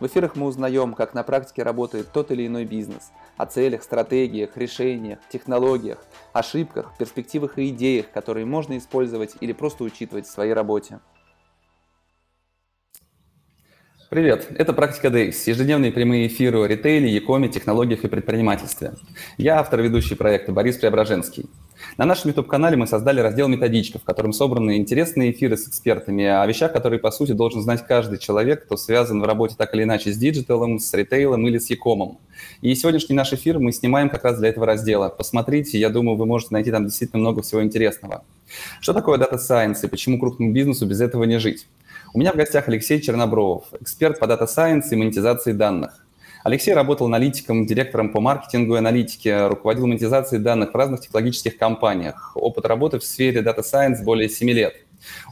в эфирах мы узнаем, как на практике работает тот или иной бизнес, о целях, стратегиях, решениях, технологиях, ошибках, перспективах и идеях, которые можно использовать или просто учитывать в своей работе. Привет, это «Практика Days», ежедневные прямые эфиры о ритейле, e-com е, технологиях и предпринимательстве. Я автор ведущий проекта Борис Преображенский. На нашем YouTube-канале мы создали раздел «Методичка», в котором собраны интересные эфиры с экспертами о вещах, которые, по сути, должен знать каждый человек, кто связан в работе так или иначе с digital ом, с ритейлом или с e-com ом. И сегодняшний наш эфир мы снимаем как раз для этого раздела. Посмотрите, я думаю, вы можете найти там действительно много всего интересного. Что такое Data Science и почему крупному бизнесу без этого не жить? У меня в гостях Алексей Чернобровов, эксперт по Data Science и монетизации данных. Алексей работал аналитиком, директором по маркетингу и аналитике, руководил монетизацией данных в разных технологических компаниях. Опыт работы в сфере Data Science более 7 лет.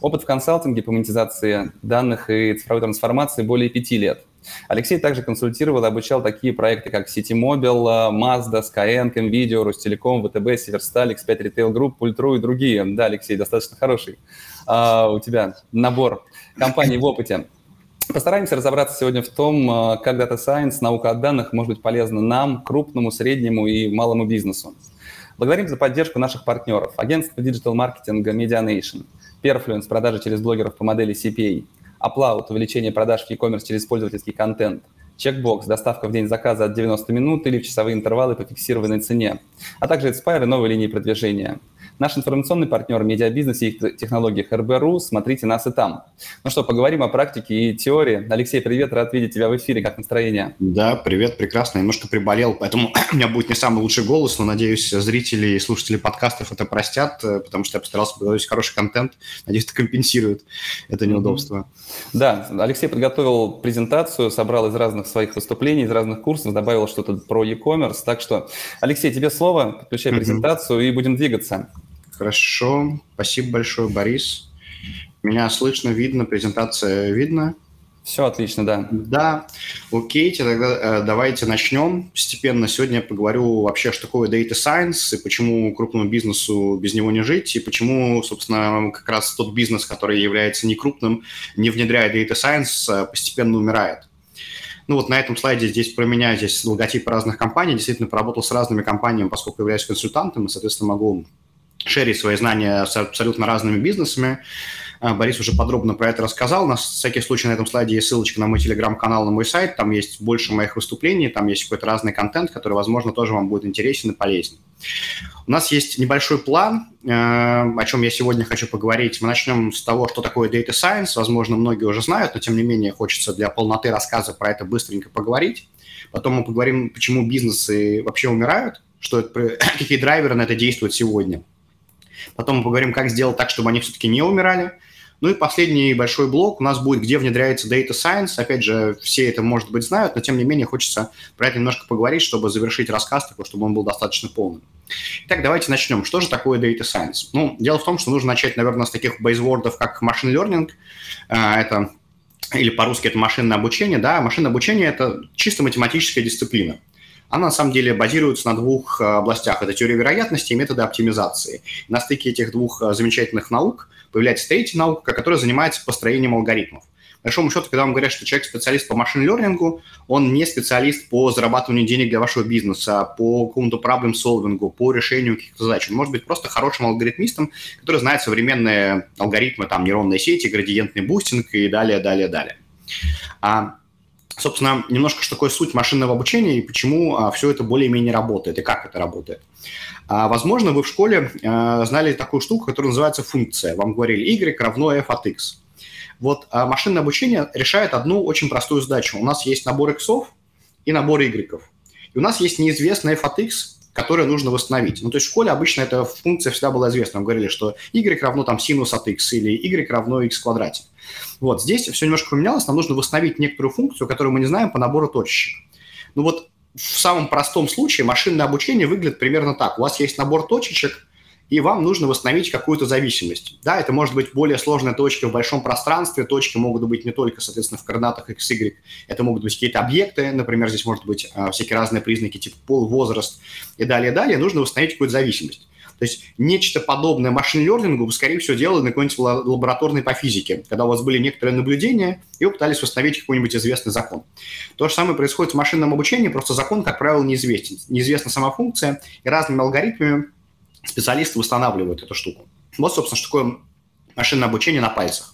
Опыт в консалтинге по монетизации данных и цифровой трансформации более 5 лет. Алексей также консультировал и обучал такие проекты, как City Mobile, Mazda, Skyeng, NVIDIA, Ростелеком, ВТБ, Северсталь, X5 Retail Group, Пультру и другие. Да, Алексей, достаточно хороший а, у тебя набор компаний в опыте. Постараемся разобраться сегодня в том, э, как Data Science, наука о данных может быть полезна нам, крупному, среднему и малому бизнесу. Благодарим за поддержку наших партнеров. Агентство диджитал-маркетинга MediaNation, Perfluence, продажи через блогеров по модели CPA, Upload, увеличение продаж в e-commerce через пользовательский контент, Checkbox, доставка в день заказа от 90 минут или в часовые интервалы по фиксированной цене, а также Inspire новые линии продвижения – Наш информационный партнер медиабизнес и технологиях РБРУ. Смотрите нас и там. Ну что, поговорим о практике и теории. Алексей, привет, рад видеть тебя в эфире. Как настроение? Да, привет, прекрасно. Немножко приболел, поэтому у меня будет не самый лучший голос, но, надеюсь, зрители и слушатели подкастов это простят, э, потому что я постарался подготовить хороший контент. Надеюсь, это компенсирует это неудобство. Да, Алексей подготовил презентацию, собрал из разных своих выступлений, из разных курсов, добавил что-то про e-commerce. Так что, Алексей, тебе слово, подключай презентацию и будем двигаться. Хорошо, спасибо большое, Борис. Меня слышно, видно, презентация видно. Все отлично, да. Да, окей, тогда э, давайте начнем. Постепенно сегодня я поговорю вообще, что такое Data Science, и почему крупному бизнесу без него не жить, и почему, собственно, как раз тот бизнес, который является не крупным, не внедряя Data Science, э, постепенно умирает. Ну вот на этом слайде здесь про меня, здесь логотип разных компаний. Действительно, поработал с разными компаниями, поскольку являюсь консультантом, и, соответственно, могу шерить свои знания с абсолютно разными бизнесами. А, Борис уже подробно про это рассказал. На всякий случай на этом слайде есть ссылочка на мой телеграм-канал, на мой сайт. Там есть больше моих выступлений, там есть какой-то разный контент, который, возможно, тоже вам будет интересен и полезен. У нас есть небольшой план, э, о чем я сегодня хочу поговорить. Мы начнем с того, что такое Data Science. Возможно, многие уже знают, но тем не менее хочется для полноты рассказа про это быстренько поговорить. Потом мы поговорим, почему бизнесы вообще умирают, что это, какие драйверы на это действуют сегодня. Потом мы поговорим, как сделать так, чтобы они все-таки не умирали. Ну и последний большой блок у нас будет, где внедряется Data Science. Опять же, все это, может быть, знают, но тем не менее хочется про это немножко поговорить, чтобы завершить рассказ такой, чтобы он был достаточно полным. Итак, давайте начнем. Что же такое Data Science? Ну, дело в том, что нужно начать, наверное, с таких бейсвордов, как Machine Learning. А, это или по-русски это машинное обучение, да, машинное обучение – это чисто математическая дисциплина она на самом деле базируется на двух э, областях. Это теория вероятности и методы оптимизации. На стыке этих двух э, замечательных наук появляется третья наука, которая занимается построением алгоритмов. По большому счету, когда вам говорят, что человек специалист по машин-лернингу, он не специалист по зарабатыванию денег для вашего бизнеса, по какому-то проблем-солвингу, по решению каких-то задач. Он может быть просто хорошим алгоритмистом, который знает современные алгоритмы, там, нейронные сети, градиентный бустинг и далее, далее, далее. А собственно, немножко что такое суть машинного обучения и почему а, все это более-менее работает и как это работает. А, возможно, вы в школе а, знали такую штуку, которая называется функция. Вам говорили y равно f от x. Вот а, машинное обучение решает одну очень простую задачу. У нас есть набор x и набор y. И у нас есть неизвестный f от x, которое нужно восстановить. Ну, то есть в школе обычно эта функция всегда была известна. Нам говорили, что y равно там синус от x или y равно x в квадрате. Вот здесь все немножко поменялось. Нам нужно восстановить некоторую функцию, которую мы не знаем по набору точечек. Ну вот в самом простом случае машинное обучение выглядит примерно так. У вас есть набор точечек, и вам нужно восстановить какую-то зависимость. Да, это может быть более сложная точка в большом пространстве, точки могут быть не только, соответственно, в координатах x, y, это могут быть какие-то объекты, например, здесь может быть э, всякие разные признаки, типа пол, возраст и далее, далее, нужно восстановить какую-то зависимость. То есть нечто подобное машин-лернингу вы, скорее всего, делали на какой-нибудь лабораторной по физике, когда у вас были некоторые наблюдения, и вы пытались восстановить какой-нибудь известный закон. То же самое происходит в машинном обучении, просто закон, как правило, неизвестен. Неизвестна сама функция, и разными алгоритмами специалисты восстанавливают эту штуку. Вот, собственно, что такое машинное обучение на пальцах.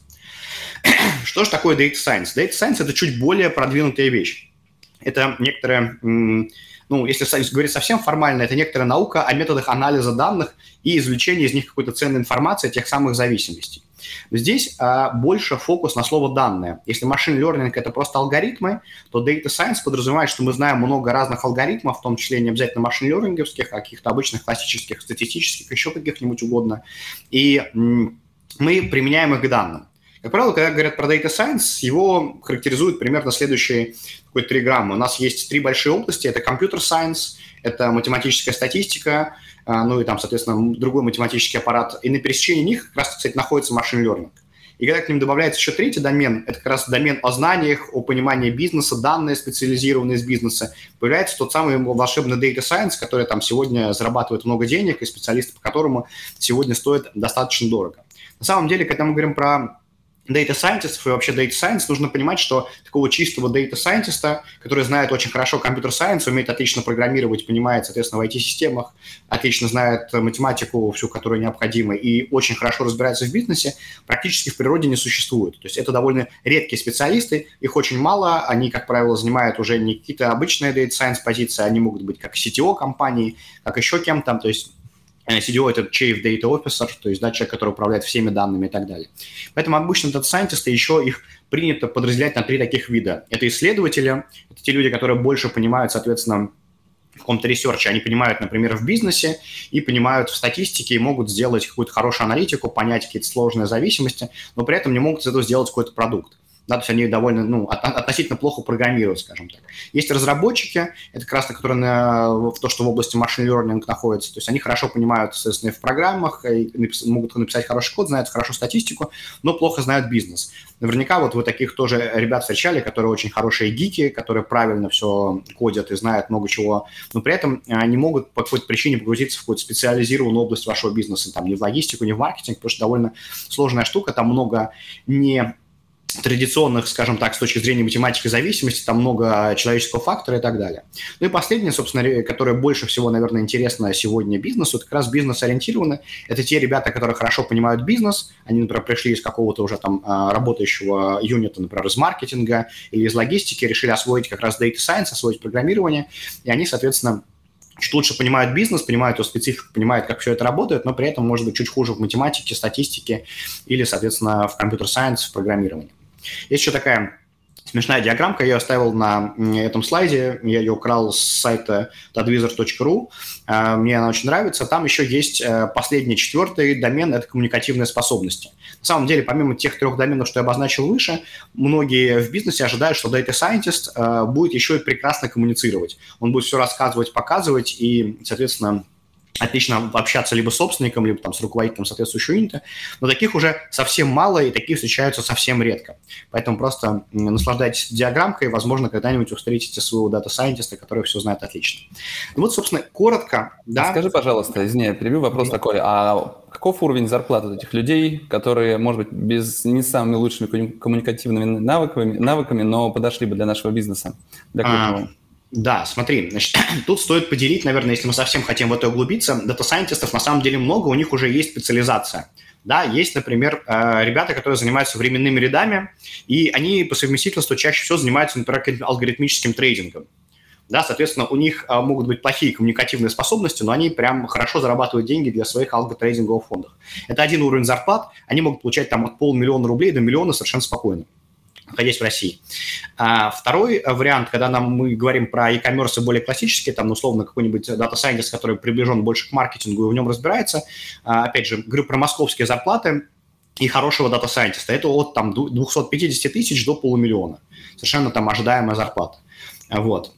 что же такое Data Science? Data Science – это чуть более продвинутая вещь. Это некоторая, ну, если говорить совсем формально, это некоторая наука о методах анализа данных и извлечения из них какой-то ценной информации, тех самых зависимостей. Здесь а, больше фокус на слово «данные». Если машин learning – это просто алгоритмы, то data science подразумевает, что мы знаем много разных алгоритмов, в том числе не обязательно машин лернинговских, а каких-то обычных классических, статистических, еще каких-нибудь угодно. И мы применяем их к данным. Как правило, когда говорят про Data Science, его характеризуют примерно следующие три грамма. У нас есть три большие области. Это Computer Science, это математическая статистика, а, ну и там, соответственно, другой математический аппарат. И на пересечении них как раз, кстати, находится машин learning. И когда к ним добавляется еще третий домен, это как раз домен о знаниях, о понимании бизнеса, данные специализированные из бизнеса, появляется тот самый волшебный data science, который там сегодня зарабатывает много денег, и специалисты по которому сегодня стоят достаточно дорого. На самом деле, когда мы говорим про data scientist и вообще data science, нужно понимать, что такого чистого data scientist, который знает очень хорошо компьютер science, умеет отлично программировать, понимает, соответственно, в IT-системах, отлично знает математику всю, которая необходима, и очень хорошо разбирается в бизнесе, практически в природе не существует. То есть это довольно редкие специалисты, их очень мало, они, как правило, занимают уже не какие-то обычные data science позиции, они могут быть как CTO компании, как еще кем-то, то есть CDO – это Chief Data Officer, то есть да, человек, который управляет всеми данными и так далее. Поэтому обычно data scientist ы еще их принято подразделять на три таких вида. Это исследователи, это те люди, которые больше понимают, соответственно, в каком-то research е. Они понимают, например, в бизнесе и понимают в статистике и могут сделать какую-то хорошую аналитику, понять какие-то сложные зависимости, но при этом не могут из этого сделать какой-то продукт да, то есть они довольно, ну, относительно плохо программируют, скажем так. Есть разработчики, это как раз которые на, в то, что в области машин learning находится, то есть они хорошо понимают, соответственно, в программах, и могут написать хороший код, знают хорошо статистику, но плохо знают бизнес. Наверняка вот вы таких тоже ребят встречали, которые очень хорошие гики, которые правильно все кодят и знают много чего, но при этом они могут по какой-то причине погрузиться в какую-то специализированную область вашего бизнеса, там, не в логистику, не в маркетинг, потому что довольно сложная штука, там много не традиционных, скажем так, с точки зрения математики зависимости, там много человеческого фактора и так далее. Ну и последнее, собственно, которое больше всего, наверное, интересно сегодня бизнесу, это как раз бизнес-ориентированы. Это те ребята, которые хорошо понимают бизнес, они, например, пришли из какого-то уже там а, работающего юнита, например, из маркетинга или из логистики, решили освоить как раз data science, освоить программирование, и они, соответственно, чуть лучше понимают бизнес, понимают его специфику, понимают, как все это работает, но при этом, может быть, чуть хуже в математике, статистике или, соответственно, в компьютер-сайенс, в программировании. Есть еще такая смешная диаграммка, я ее оставил на этом слайде, я ее украл с сайта tadwizard.ru, а, мне она очень нравится. Там еще есть э, последний, четвертый домен – это коммуникативные способности. На самом деле, помимо тех трех доменов, что я обозначил выше, многие в бизнесе ожидают, что data scientist э, будет еще и прекрасно коммуницировать. Он будет все рассказывать, показывать и, соответственно, отлично общаться либо с собственником, либо там с руководителем соответствующего юнита, но таких уже совсем мало, и такие встречаются совсем редко. Поэтому просто наслаждайтесь диаграммкой, возможно, когда-нибудь встретите своего дата-сайентиста, который все знает отлично. Ну вот, собственно, коротко, да. Скажи, пожалуйста, извини, перебью вопрос такой, а каков уровень зарплаты этих людей, которые, может быть, без не самыми лучшими коммуникативными навыками, навыками но подошли бы для нашего бизнеса? Для а, да, смотри, значит, тут стоит поделить, наверное, если мы совсем хотим в это углубиться, дата-сайентистов на самом деле много, у них уже есть специализация. Да, есть, например, э, ребята, которые занимаются временными рядами, и они по совместительству чаще всего занимаются, например, алгоритмическим трейдингом. Да, соответственно, у них э, могут быть плохие коммуникативные способности, но они прям хорошо зарабатывают деньги для своих алготрейдинговых фондов. Это один уровень зарплат, они могут получать там от полмиллиона рублей до миллиона совершенно спокойно находясь в России. А второй вариант, когда нам, мы говорим про e-commerce более классический, там, условно, какой-нибудь scientist, который приближен больше к маркетингу и в нем разбирается, а, опять же, говорю про московские зарплаты, и хорошего дата-сайентиста. Это от там, 250 тысяч до полумиллиона. Совершенно там ожидаемая зарплата. Вот.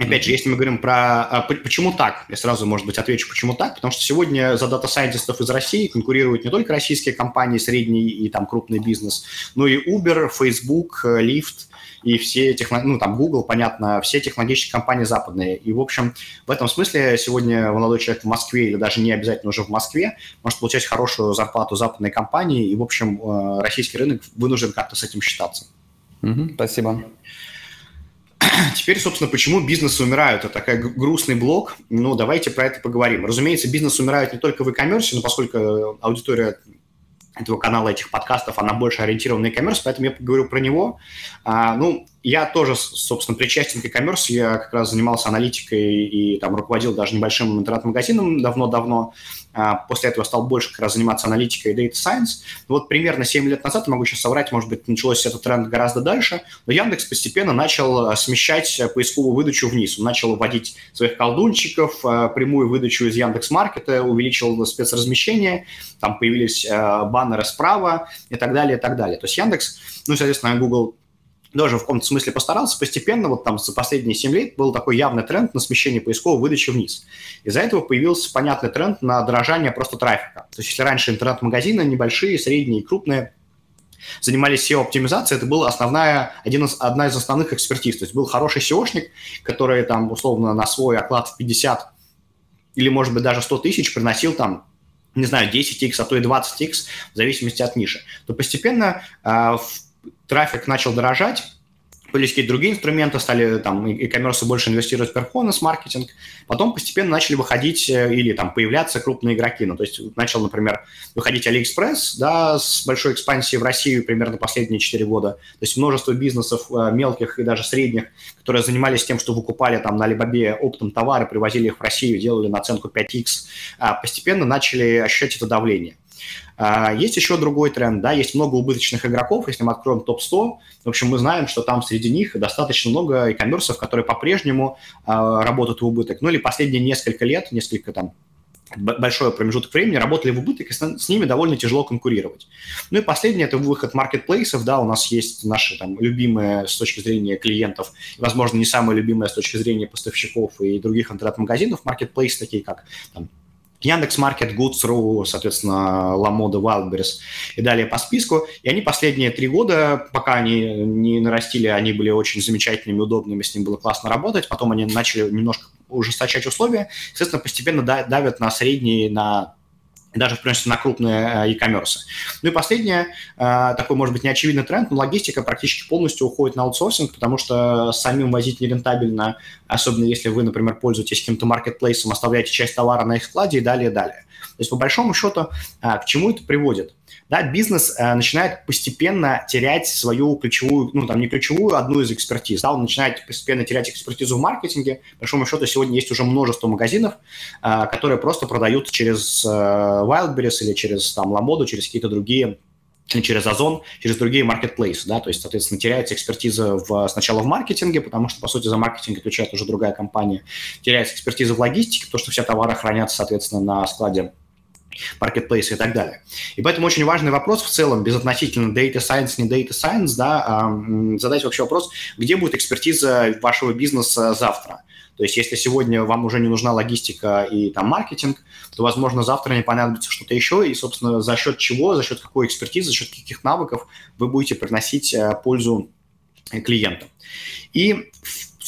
Опять же, если мы говорим про а, почему так, я сразу, может быть, отвечу, почему так, потому что сегодня за дата-сайентистов из России конкурируют не только российские компании, средний и там крупный бизнес, но и Uber, Facebook, Lyft и все техно... ну там Google, понятно, все технологические компании западные. И, в общем, в этом смысле сегодня молодой человек в Москве или даже не обязательно уже в Москве может получать хорошую зарплату западной компании, и, в общем, э, российский рынок вынужден как-то с этим считаться. Угу, спасибо. Теперь, собственно, почему бизнесы умирают? Это такой грустный блок. Ну, давайте про это поговорим. Разумеется, бизнес умирает не только в e-commerce, но поскольку аудитория этого канала, этих подкастов, она больше ориентирована на e-commerce, поэтому я поговорю про него. А, ну, я тоже, собственно, причастен к e-commerce. Я как раз занимался аналитикой и там руководил даже небольшим интернет-магазином давно-давно. После этого стал больше как раз заниматься аналитикой и data science. Вот примерно 7 лет назад, могу сейчас соврать, может быть, началось этот тренд гораздо дальше, но Яндекс постепенно начал смещать поисковую выдачу вниз. Он начал вводить своих колдунчиков, а, прямую выдачу из Яндекс.Маркета, увеличил спецразмещение, там появились а, баннеры справа и так далее, и так далее. То есть Яндекс, ну, соответственно, Google тоже в каком-то смысле постарался, постепенно, вот там за последние 7 лет был такой явный тренд на смещение поисковой выдачи вниз. Из-за этого появился понятный тренд на дорожание просто трафика. То есть если раньше интернет-магазины небольшие, средние и крупные занимались SEO-оптимизацией, это была основная, один из, одна из основных экспертиз. То есть был хороший SEOшник, который там условно на свой оклад в 50 или, может быть, даже 100 тысяч приносил там не знаю, 10x, а то и 20x, в зависимости от ниши, то постепенно э, трафик начал дорожать, появились какие-то другие инструменты, стали там e-commerce больше инвестировать в performance маркетинг, потом постепенно начали выходить э, или там появляться крупные игроки. Ну, то есть начал, например, выходить AliExpress, да, с большой экспансией в Россию примерно последние 4 года. То есть множество бизнесов э, мелких и даже средних, которые занимались тем, что выкупали там на Alibaba оптом товары, привозили их в Россию, делали наценку 5x, а постепенно начали ощущать это давление. А, есть еще другой тренд, да, есть много убыточных игроков, если мы откроем топ-100, в общем, мы знаем, что там среди них достаточно много e-commerce, которые по-прежнему а, работают в убыток. Ну или последние несколько лет, несколько там большой промежуток времени работали в убыток, и с, ними довольно тяжело конкурировать. Ну и последнее – это выход маркетплейсов. Да, у нас есть наши там любимые с точки зрения клиентов, возможно, не самые любимые с точки зрения поставщиков и других интернет-магазинов маркетплейсы, такие как там, Яндекс Маркет, Goods.ru, соответственно, Ламода, Wildberries и далее по списку. И они последние три года, пока они не нарастили, они были очень замечательными, удобными, с ним было классно работать. Потом они начали немножко ужесточать условия. Естественно, постепенно давят на средние, на даже, в принципе, на крупные э, e-commerce. Ну и последнее, э, такой, может быть, неочевидный тренд, но логистика практически полностью уходит на аутсорсинг, потому что самим возить нерентабельно, особенно если вы, например, пользуетесь каким-то маркетплейсом, оставляете часть товара на их складе и далее, далее. То есть, по большому счету, э, к чему это приводит? Да, бизнес э, начинает постепенно терять свою ключевую, ну, там, не ключевую, одну из экспертиз, да, он начинает постепенно терять экспертизу в маркетинге. По большому счету, сегодня есть уже множество магазинов, э, которые просто продают через э, Wildberries или через, там, Ламоду, через какие-то другие через Озон, через другие маркетплейсы, да, то есть, соответственно, теряется экспертиза в, сначала в маркетинге, потому что, по сути, за маркетинг отвечает уже другая компания, теряется экспертиза в логистике, потому что все товары хранятся, соответственно, на складе маркетплейсы и так далее. И поэтому очень важный вопрос в целом, безотносительно data science, не data science, да, задать вообще вопрос, где будет экспертиза вашего бизнеса завтра. То есть если сегодня вам уже не нужна логистика и там маркетинг, то, возможно, завтра не понадобится что-то еще, и, собственно, за счет чего, за счет какой экспертизы, за счет каких навыков вы будете приносить э, пользу клиентам. И,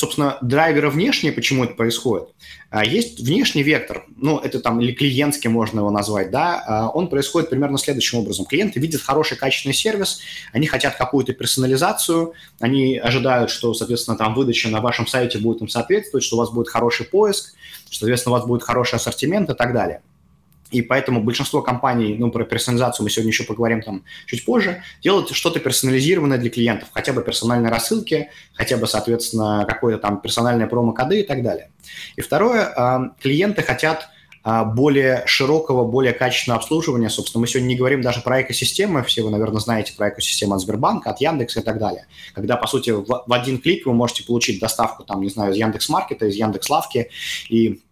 собственно, драйверы внешние, почему это происходит – а есть внешний вектор, ну, это там или клиентский можно его назвать, да, а он происходит примерно следующим образом. Клиенты видят хороший, качественный сервис, они хотят какую-то персонализацию, они ожидают, что, соответственно, там выдача на вашем сайте будет им соответствовать, что у вас будет хороший поиск, что, соответственно, у вас будет хороший ассортимент и так далее. И поэтому большинство компаний, ну, про персонализацию мы сегодня еще поговорим там чуть позже, делают что-то персонализированное для клиентов, хотя бы персональные рассылки, хотя бы, соответственно, какое-то там персональное промо-коды и так далее. И второе, а, клиенты хотят а, более широкого, более качественного обслуживания. Собственно, мы сегодня не говорим даже про экосистемы, все вы, наверное, знаете про экосистему от Сбербанка, от Яндекса и так далее. Когда, по сути, в, в один клик вы можете получить доставку, там, не знаю, из Яндекс.Маркета, из Яндекс.Лавки и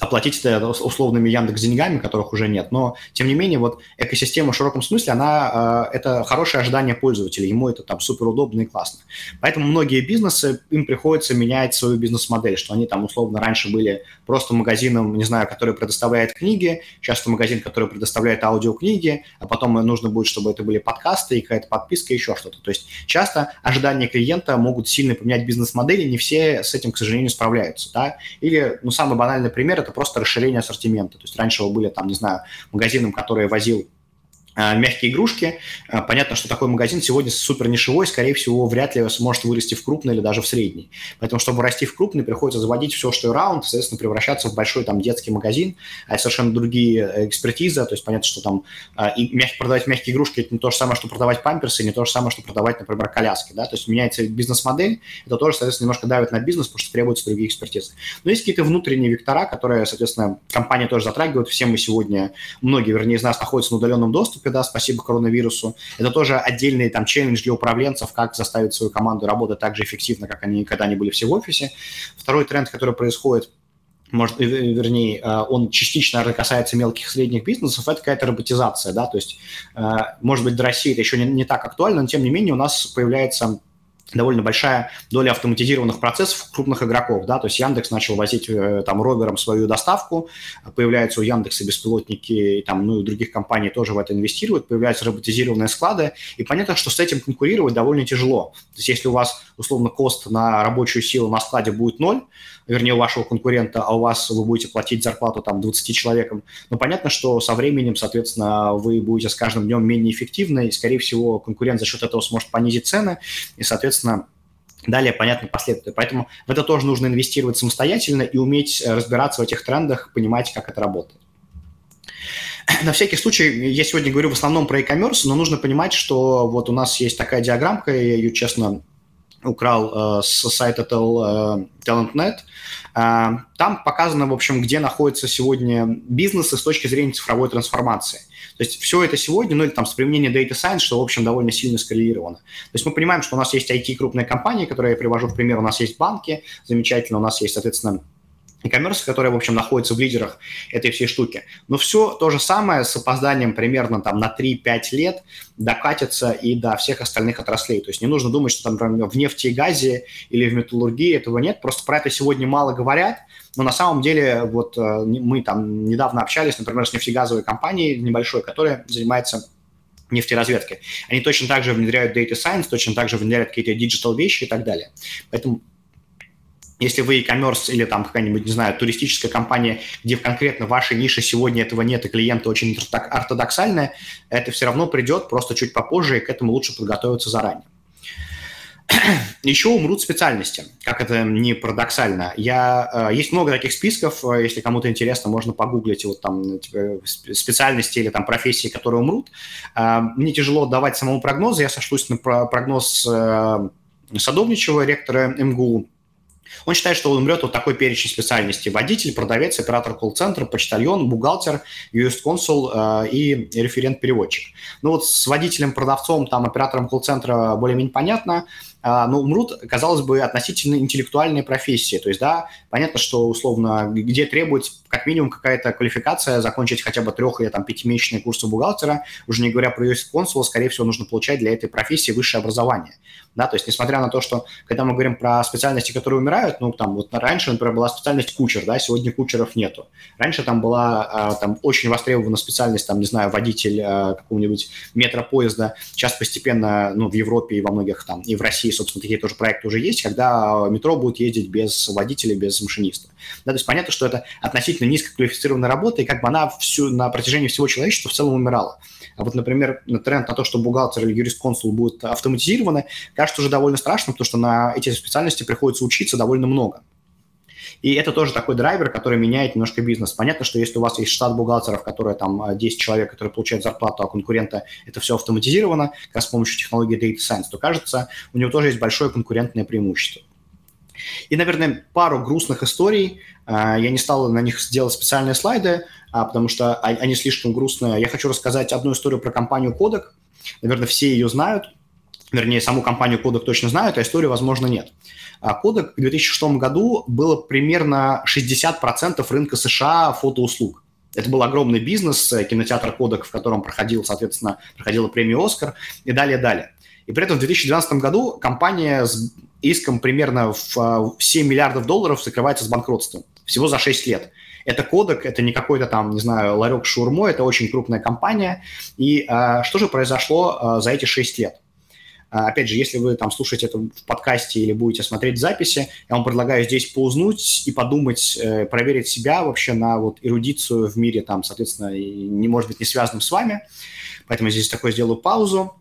оплатить это условными Яндекс деньгами, которых уже нет. Но, тем не менее, вот экосистема в широком смысле, она, э, это хорошее ожидание пользователя, ему это там супер удобно и классно. Поэтому многие бизнесы, им приходится менять свою бизнес-модель, что они там условно раньше были просто магазином, не знаю, который предоставляет книги, часто магазин, который предоставляет аудиокниги, а потом нужно будет, чтобы это были подкасты и какая-то подписка, еще что-то. То есть часто ожидания клиента могут сильно поменять бизнес-модели, не все с этим, к сожалению, справляются. Да? Или, ну, самый банальный банальный пример – это просто расширение ассортимента. То есть раньше вы были, там, не знаю, магазином, который возил мягкие игрушки. А, понятно, что такой магазин сегодня супер нишевой, скорее всего, вряд ли сможет вырасти в крупный или даже в средний. Поэтому, чтобы расти в крупный, приходится заводить все, что и раунд, соответственно, превращаться в большой там детский магазин, а совершенно другие э, экспертизы. То есть понятно, что там и мяг, продавать мягкие игрушки – это не то же самое, что продавать памперсы, не то же самое, что продавать, например, коляски. Да? То есть меняется бизнес-модель, это тоже, соответственно, немножко давит на бизнес, потому что требуются другие экспертизы. Но есть какие-то внутренние вектора, которые, соответственно, компания тоже затрагивает. Все мы сегодня, многие, вернее, из нас находятся на удаленном доступе, принципе, да, спасибо коронавирусу. Это тоже отдельный там челлендж для управленцев, как заставить свою команду работать так же эффективно, как они, когда они были все в офисе. Второй тренд, который происходит, может, вернее, э, он частично касается мелких и средних бизнесов, это какая-то роботизация, да, то есть, э, может быть, для России это еще не, не так актуально, но тем не менее у нас появляется довольно большая доля автоматизированных процессов крупных игроков, да, то есть Яндекс начал возить э, там ровером свою доставку, появляются у Яндекса беспилотники, там, ну и других компаний тоже в это инвестируют, появляются роботизированные склады, и понятно, что с этим конкурировать довольно тяжело. То есть если у вас, условно, кост на рабочую силу на складе будет ноль, вернее, у вашего конкурента, а у вас вы будете платить зарплату там 20 человекам, ну, понятно, что со временем, соответственно, вы будете с каждым днем менее эффективны, и, скорее всего, конкурент за счет этого сможет понизить цены, и, соответственно, Далее понятны последствия. Поэтому в это тоже нужно инвестировать самостоятельно и уметь разбираться в этих трендах, понимать, как это работает. На всякий случай, я сегодня говорю в основном про e-commerce, но нужно понимать, что вот у нас есть такая диаграммка, я ее, честно, украл э, с сайта Tel, э, Talent.net. Э, там показано, в общем, где находятся сегодня бизнесы с точки зрения цифровой трансформации. То есть все это сегодня, ну или там с применением Data Science, что, в общем, довольно сильно скоррелировано. То есть мы понимаем, что у нас есть IT-крупные компании, которые я привожу в пример, у нас есть банки, замечательно, у нас есть, соответственно, e-commerce, который, в общем, находится в лидерах этой всей штуки. Но все то же самое с опозданием примерно там на 3-5 лет докатится и до всех остальных отраслей. То есть не нужно думать, что там например, в нефти и газе или в металлургии этого нет. Просто про это сегодня мало говорят. Но на самом деле вот э, мы там недавно общались, например, с нефтегазовой компанией небольшой, которая занимается нефтеразведкой. Они точно так же внедряют data science, точно так же внедряют какие-то digital вещи и так далее. Поэтому если вы e-commerce или там какая-нибудь, не знаю, туристическая компания, где конкретно вашей нише сегодня этого нет, и клиенты очень ортодоксальные, это все равно придет просто чуть попозже, и к этому лучше подготовиться заранее. Еще умрут специальности, как это не парадоксально. Я, э, есть много таких списков, э, если кому-то интересно, можно погуглить вот там типа, специальности или там профессии, которые умрут. Э, мне тяжело давать самому прогнозы, я сошлюсь на прогноз Садовничего, ректора МГУ, он считает, что умрет вот такой перечень специальностей. Водитель, продавец, оператор колл-центра, почтальон, бухгалтер, юрист-консул э, и референт-переводчик. Ну вот с водителем, продавцом, там, оператором колл-центра более-менее понятно, а, но умрут, казалось бы, относительно интеллектуальные профессии. То есть, да, понятно, что условно, где требуется как минимум какая-то квалификация, закончить хотя бы трех или там пятимесячные курсы бухгалтера, уже не говоря про юрист-консула, скорее всего, нужно получать для этой профессии высшее образование. Да, то есть, несмотря на то, что, когда мы говорим про специальности, которые умирают, ну, там, вот раньше, например, была специальность кучер, да, сегодня кучеров нету. Раньше там была а, там очень востребована специальность, там, не знаю, водитель а, какого-нибудь метропоезда. Сейчас постепенно, ну, в Европе и во многих там, и в России собственно, такие тоже проекты уже есть, когда метро будет ездить без водителя, без машиниста. Да, то есть понятно, что это относительно низкоквалифицированная работа, и как бы она всю, на протяжении всего человечества в целом умирала. А вот, например, тренд на то, что бухгалтер или юрист-консул будут автоматизированы, кажется уже довольно страшно, потому что на эти специальности приходится учиться довольно много. И это тоже такой драйвер, который меняет немножко бизнес. Понятно, что если у вас есть штат бухгалтеров, которые там 10 э, человек, которые получают зарплату, а конкурента это все автоматизировано, как с помощью технологии Data Science, то кажется, у него тоже есть большое конкурентное преимущество. И, наверное, пару грустных историй. Э, я не стал на них сделать специальные слайды, а, потому что они слишком грустные. Я хочу рассказать одну историю про компанию Kodak. Наверное, все ее знают. вернее, саму компанию Кодек точно знают, а историю, возможно, нет. А Кодек в 2006 году было примерно 60% рынка США фотоуслуг. Это был огромный бизнес, э, кинотеатр Кодек, в котором проходил, соответственно, проходила премия «Оскар» и далее, далее. И при этом в 2012 году компания иском примерно в 7 миллиардов долларов закрывается с банкротством. Всего за 6 лет. Это кодек, это не какой-то там, не знаю, ларек шурмо, это очень крупная компания. И э, что же произошло э, за эти 6 лет? А, опять же, если вы там слушаете это в подкасте или будете смотреть записи, я вам предлагаю здесь поузнуть и подумать, э, проверить себя вообще на вот эрудицию в мире, там, соответственно, не может быть не связанным с вами. Поэтому здесь такой сделаю паузу.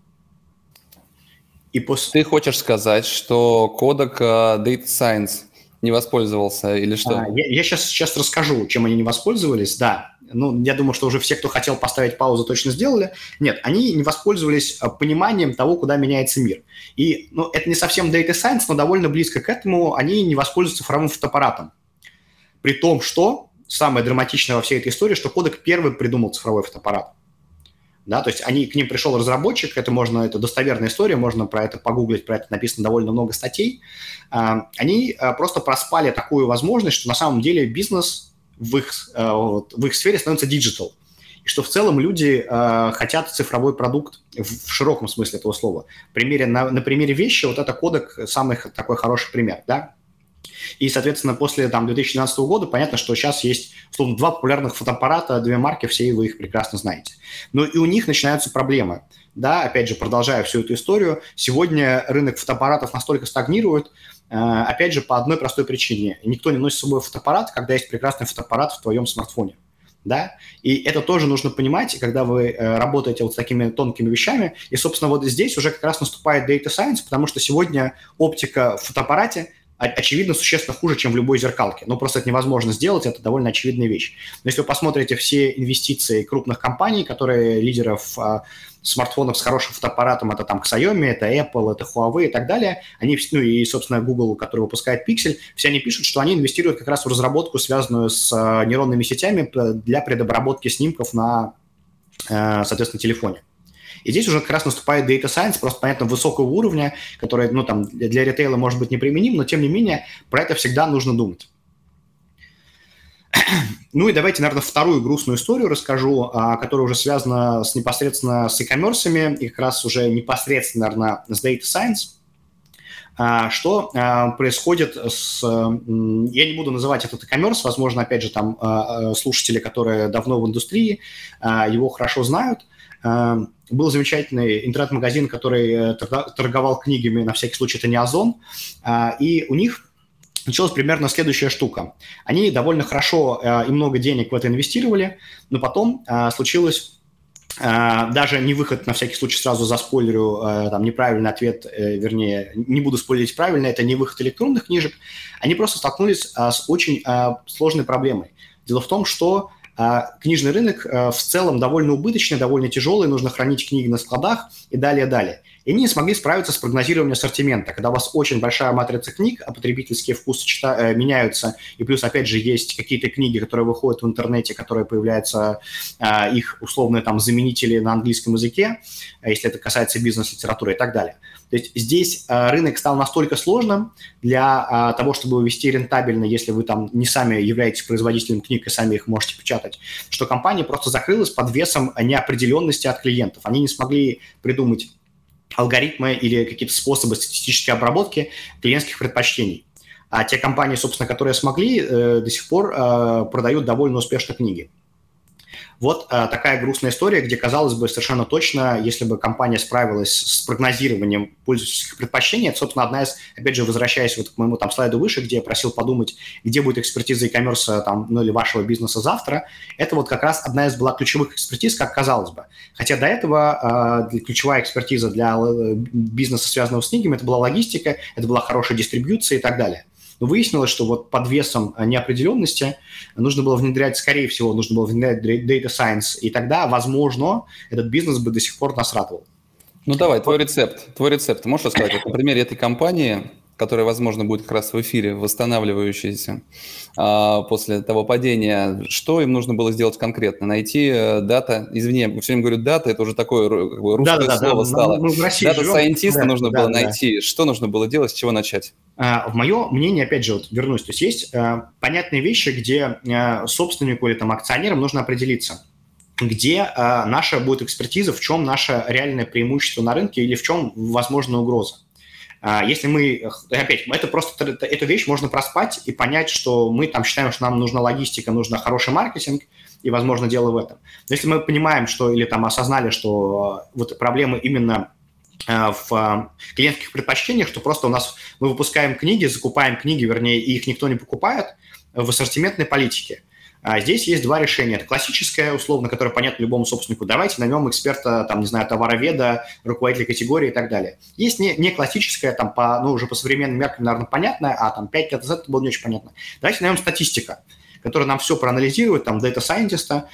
И после... Ты хочешь сказать, что кодек uh, Data Science не воспользовался или что? А, я, я сейчас, сейчас расскажу, чем они не воспользовались, да. Ну, я думаю, что уже все, кто хотел поставить паузу, точно сделали. Нет, они не воспользовались а, пониманием того, куда меняется мир. И, ну, это не совсем data science, но довольно близко к этому они не воспользуются цифровым фотоаппаратом. При том, что самое драматичное во всей этой истории, что Кодек первый придумал цифровой фотоаппарат. Да, то есть они, к ним пришел разработчик, это можно, это достоверная история, можно про это погуглить, про это написано довольно много статей. А, они а, просто проспали такую возможность, что на самом деле бизнес в их, а, в их сфере становится digital. И что в целом люди хотят цифровой продукт в, широком смысле этого слова. Примере, на, на примере вещи вот это кодек самый такой хороший пример, да. И, соответственно, после там, 2012 года понятно, что сейчас есть, условно, два популярных фотоаппарата, две марки, все вы их прекрасно знаете. Но и у них начинаются проблемы. Да, опять же, продолжая всю эту историю, сегодня рынок фотоаппаратов настолько стагнирует, э, опять же, по одной простой причине. Никто не носит с собой фотоаппарат, когда есть прекрасный фотоаппарат в твоем смартфоне да, и это тоже нужно понимать, когда вы э, работаете вот с такими тонкими вещами, и, собственно, вот здесь уже как раз наступает data science, потому что сегодня оптика в фотоаппарате очевидно, существенно хуже, чем в любой зеркалке. Но просто это невозможно сделать, это довольно очевидная вещь. Но если вы посмотрите все инвестиции крупных компаний, которые лидеров а, смартфонов с хорошим фотоаппаратом, это там Xiaomi, это Apple, это Huawei и так далее, они, ну и, собственно, Google, который выпускает Pixel, все они пишут, что они инвестируют как раз в разработку, связанную с а, нейронными сетями для предобработки снимков на, а, соответственно, телефоне. И здесь уже как раз наступает data science, просто, понятно, высокого уровня, который, ну, там, для ритейла может быть неприменим, но, тем не менее, про это всегда нужно думать. Ну и давайте, наверное, вторую грустную историю расскажу, а, которая уже связана с непосредственно с e-commerce, и как раз уже непосредственно, наверное, с data science. А, что а, происходит с... Я не буду называть этот e-commerce, возможно, опять же, там слушатели, которые давно в индустрии, его хорошо знают. Был замечательный интернет-магазин, который э, торговал книгами, на всякий случай это не Озон, а, и у них началась примерно следующая штука. Они довольно хорошо э, и много денег в это инвестировали, но потом э, случилось даже не выход, на всякий случай сразу заспойлерю, там неправильный ответ, вернее, не буду спойлерить правильно, это не выход электронных книжек, они просто столкнулись с очень сложной проблемой. Дело в том, что книжный рынок э, в целом довольно убыточный, довольно тяжелый, нужно хранить книги на складах и далее, далее. И они не смогли справиться с прогнозированием ассортимента. Когда у вас очень большая матрица книг, а потребительские вкусы чита- э, меняются, и плюс, опять же, есть какие-то книги, которые выходят в интернете, которые появляются, э, их условные там заменители на английском языке, если это касается бизнес-литературы и так далее. То есть здесь э, рынок стал настолько сложным для э, того, чтобы вести рентабельно, если вы там не сами являетесь производителем книг и сами их можете печатать, что компания просто закрылась под весом неопределенности от клиентов. Они не смогли придумать алгоритмы или какие-то способы статистической обработки клиентских предпочтений. А те компании, собственно, которые смогли, э, до сих пор продают довольно успешно книги. Вот э, такая грустная история, где, казалось бы, совершенно точно, если бы компания справилась с прогнозированием пользовательских предпочтений, это, собственно, одна из, опять же, возвращаясь вот к моему там слайду выше, где я просил подумать, где будет экспертиза e-commerce там, ну или вашего бизнеса завтра, это вот как раз одна из была ключевых экспертиз, как казалось бы. Хотя до этого э, ключевая экспертиза для э, бизнеса, связанного с книгами, это была логистика, это была хорошая дистрибьюция и так далее. Но выяснилось, что вот под весом э, неопределенности нужно было внедрять, скорее всего, нужно было внедрять data science, и тогда, возможно, этот бизнес бы до сих пор нас радовал. Ну давай, твой рецепт. Твой рецепт. Можешь рассказать вот, на примере этой компании, которая, возможно, будет как раз в эфире, восстанавливающаяся а, после того падения, что им нужно было сделать конкретно? Найти э, дата, извини, я все время говорю дата, это уже такое как бы, русское да, да, слово да, стало. Мы в России дата сайентиста да, нужно да, было да. найти. Что нужно было делать, с чего начать? А, в мое мнение, опять же, вот вернусь, то есть есть а, понятные вещи, где а, собственнику или там акционерам нужно определиться – где э, наша будет экспертиза, в чем наше реальное преимущество на рынке или в чем возможна угроза. Э, если мы, опять, это просто, эту вещь можно проспать и понять, что мы там считаем, что нам нужна логистика, нужно хороший маркетинг, и, возможно, дело в этом. Но если мы понимаем, что, или там осознали, что вот проблемы именно в клиентских предпочтениях, что просто у нас мы выпускаем книги, закупаем книги, вернее, и их никто не покупает в ассортиментной политике. А здесь есть два решения. Это классическое, условно, которое понятно любому собственнику. Давайте наймем эксперта, там, не знаю, товароведа, руководителя категории и так далее. Есть не, не классическое, там, по, ну, уже по современным меркам, наверное, понятное, а там 5 лет назад это было не очень понятно. Давайте наймем статистика который нам все проанализирует, там, дата сайентиста,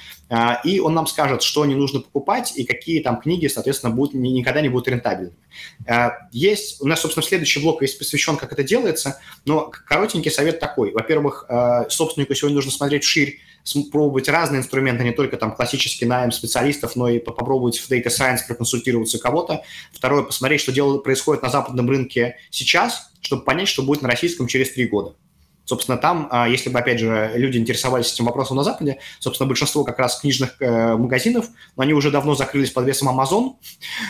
и он нам скажет, что не нужно покупать и какие там книги, соответственно, будут, никогда не будут рентабельными. А, есть, у нас, собственно, следующий блок есть посвящен, как это делается, но коротенький совет такой. Во-первых, а, собственнику сегодня нужно смотреть вширь, пробовать разные инструменты, не только там классический найм специалистов, но и попробовать в Data Science проконсультироваться кого-то. Второе, посмотреть, что дело происходит на западном рынке сейчас, чтобы понять, что будет на российском через три года. Собственно, там, а, если бы, опять же, люди интересовались этим вопросом на Западе, собственно, большинство как раз книжных э, магазинов, но они уже давно закрылись под весом Amazon,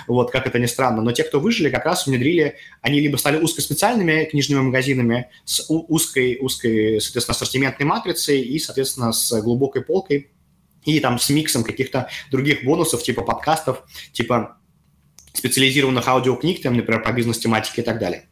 вот, как это ни странно, но те, кто выжили, как раз внедрили, они либо стали узкоспециальными книжными магазинами с узкой, узкой, соответственно, ассортиментной матрицей и, соответственно, с глубокой полкой, и там с миксом каких-то других бонусов, типа подкастов, типа специализированных аудиокниг, там, например, по бизнес-тематике и так далее.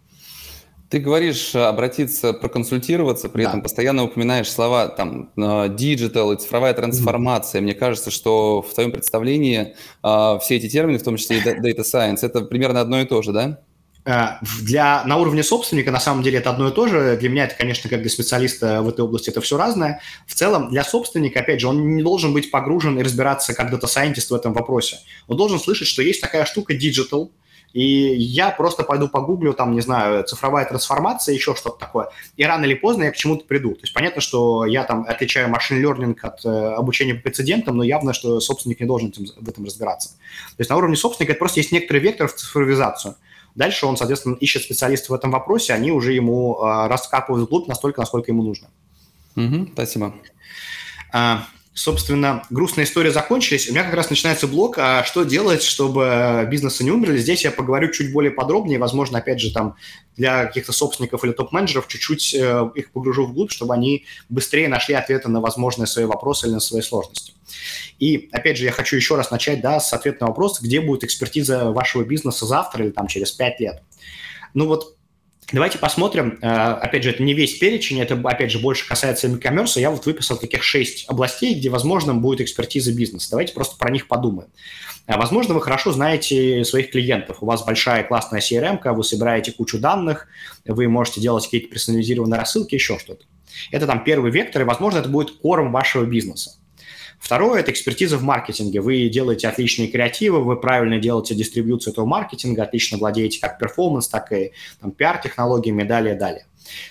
Ты говоришь э, обратиться, проконсультироваться, при да. этом постоянно упоминаешь слова там digital, цифровая трансформация. Mm-hmm. Мне кажется, что в твоем представлении э, все эти термины, в том числе и data science, это примерно одно и то же, да? Э, для, на уровне собственника на самом деле это одно и то же. Для меня это, конечно, как для специалиста в этой области это все разное. В целом для собственника, опять же, он не должен быть погружен и разбираться как дата-сайентист в этом вопросе. Он должен слышать, что есть такая штука digital – и я просто пойду погуглю, там, не знаю, цифровая трансформация, еще что-то такое, и рано или поздно я к чему-то приду. То есть понятно, что я там отличаю машин learning от э, обучения по прецедентам, но явно, что собственник не должен этим, в этом разбираться. То есть на уровне собственника это просто есть некоторый вектор в цифровизацию. Дальше он, соответственно, ищет специалистов в этом вопросе, они уже ему э, раскапывают вглубь настолько, насколько ему нужно. Угу, спасибо. А, собственно, грустная история закончились. У меня как раз начинается блок, а что делать, чтобы бизнесы не умерли. Здесь я поговорю чуть более подробнее, возможно, опять же, там для каких-то собственников или топ-менеджеров чуть-чуть э, их погружу вглубь, чтобы они быстрее нашли ответы на возможные свои вопросы или на свои сложности. И, опять же, я хочу еще раз начать да, с ответа на вопрос, где будет экспертиза вашего бизнеса завтра или там через пять лет. Ну вот Давайте посмотрим. Э, опять же, это не весь перечень, это, опять же, больше касается e-commerce. Я вот выписал таких шесть областей, где, возможно, будет экспертиза бизнеса. Давайте просто про них подумаем. Э, возможно, вы хорошо знаете своих клиентов. У вас большая классная CRM, вы собираете кучу данных, вы можете делать какие-то персонализированные рассылки, еще что-то. Это там первый вектор, и, возможно, это будет кором вашего бизнеса. Второе – это экспертиза в маркетинге. Вы делаете отличные креативы, вы правильно делаете дистрибьюцию этого маркетинга, отлично владеете как перформанс, так и там, пиар-технологиями и далее, далее.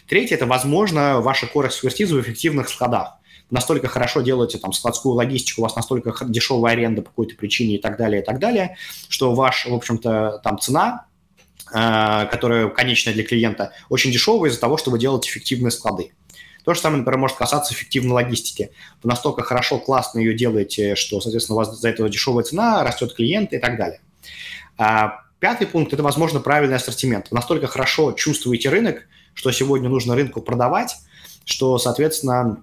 Третье – это, возможно, ваша core-экспертиза в эффективных складах настолько хорошо делаете там складскую логистику, у вас настолько дешевая аренда по какой-то причине и так далее, и так далее, что ваш, в общем-то, там цена, э, которая конечная для клиента, очень дешевая из-за того, что вы делаете эффективные склады. То же самое, например, может касаться эффективной логистики. Вы настолько хорошо, классно ее делаете, что, соответственно, у вас за это дешевая цена, растет клиент и так далее. А, пятый пункт – это, возможно, правильный ассортимент. Вы настолько хорошо чувствуете рынок, что сегодня нужно рынку продавать, что, соответственно,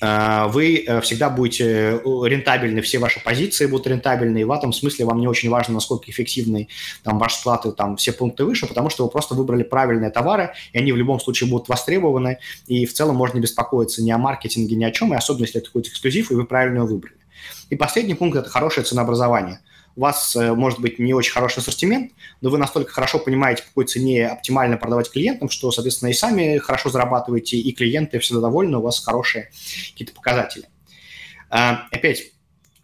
вы э, всегда будете э, рентабельны, все ваши позиции будут рентабельны, и в этом смысле вам не очень важно, насколько эффективный там ваш склад и там все пункты выше, потому что вы просто выбрали правильные товары, и они в любом случае будут востребованы, и в целом можно беспокоиться ни о маркетинге, ни о чем, и особенно если это какой-то эксклюзив, и вы правильно его выбрали. И последний пункт – это хорошее ценообразование – у вас э, может быть не очень хороший ассортимент, но вы настолько хорошо понимаете, по какой цене оптимально продавать клиентам, что, соответственно, и сами хорошо зарабатываете, и клиенты всегда довольны, у вас хорошие какие-то показатели. А, опять,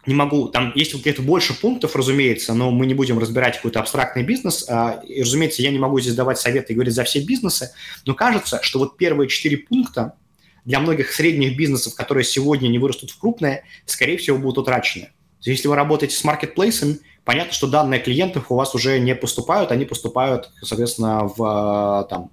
не могу, там есть какие-то больше пунктов, разумеется, но мы не будем разбирать какой-то абстрактный бизнес. А, и, разумеется, я не могу здесь давать советы и говорить за все бизнесы, но кажется, что вот первые четыре пункта для многих средних бизнесов, которые сегодня не вырастут в крупные, скорее всего, будут утрачены. Если вы работаете с маркетплейсом, понятно, что данные клиентов у вас уже не поступают, они поступают, соответственно, в там,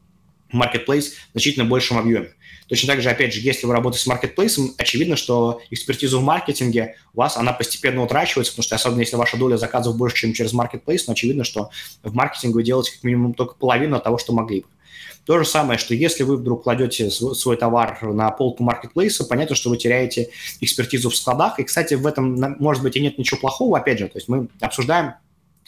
marketplace в значительно большем объеме. Точно так же, опять же, если вы работаете с маркетплейсом, очевидно, что экспертиза в маркетинге у вас, она постепенно утрачивается, потому что особенно если ваша доля заказов больше, чем через маркетплейс, но очевидно, что в маркетинге вы делаете как минимум только половину того, что могли бы. То же самое, что если вы вдруг кладете свой товар на полку маркетплейса, понятно, что вы теряете экспертизу в складах. И, кстати, в этом, может быть, и нет ничего плохого, опять же, то есть мы обсуждаем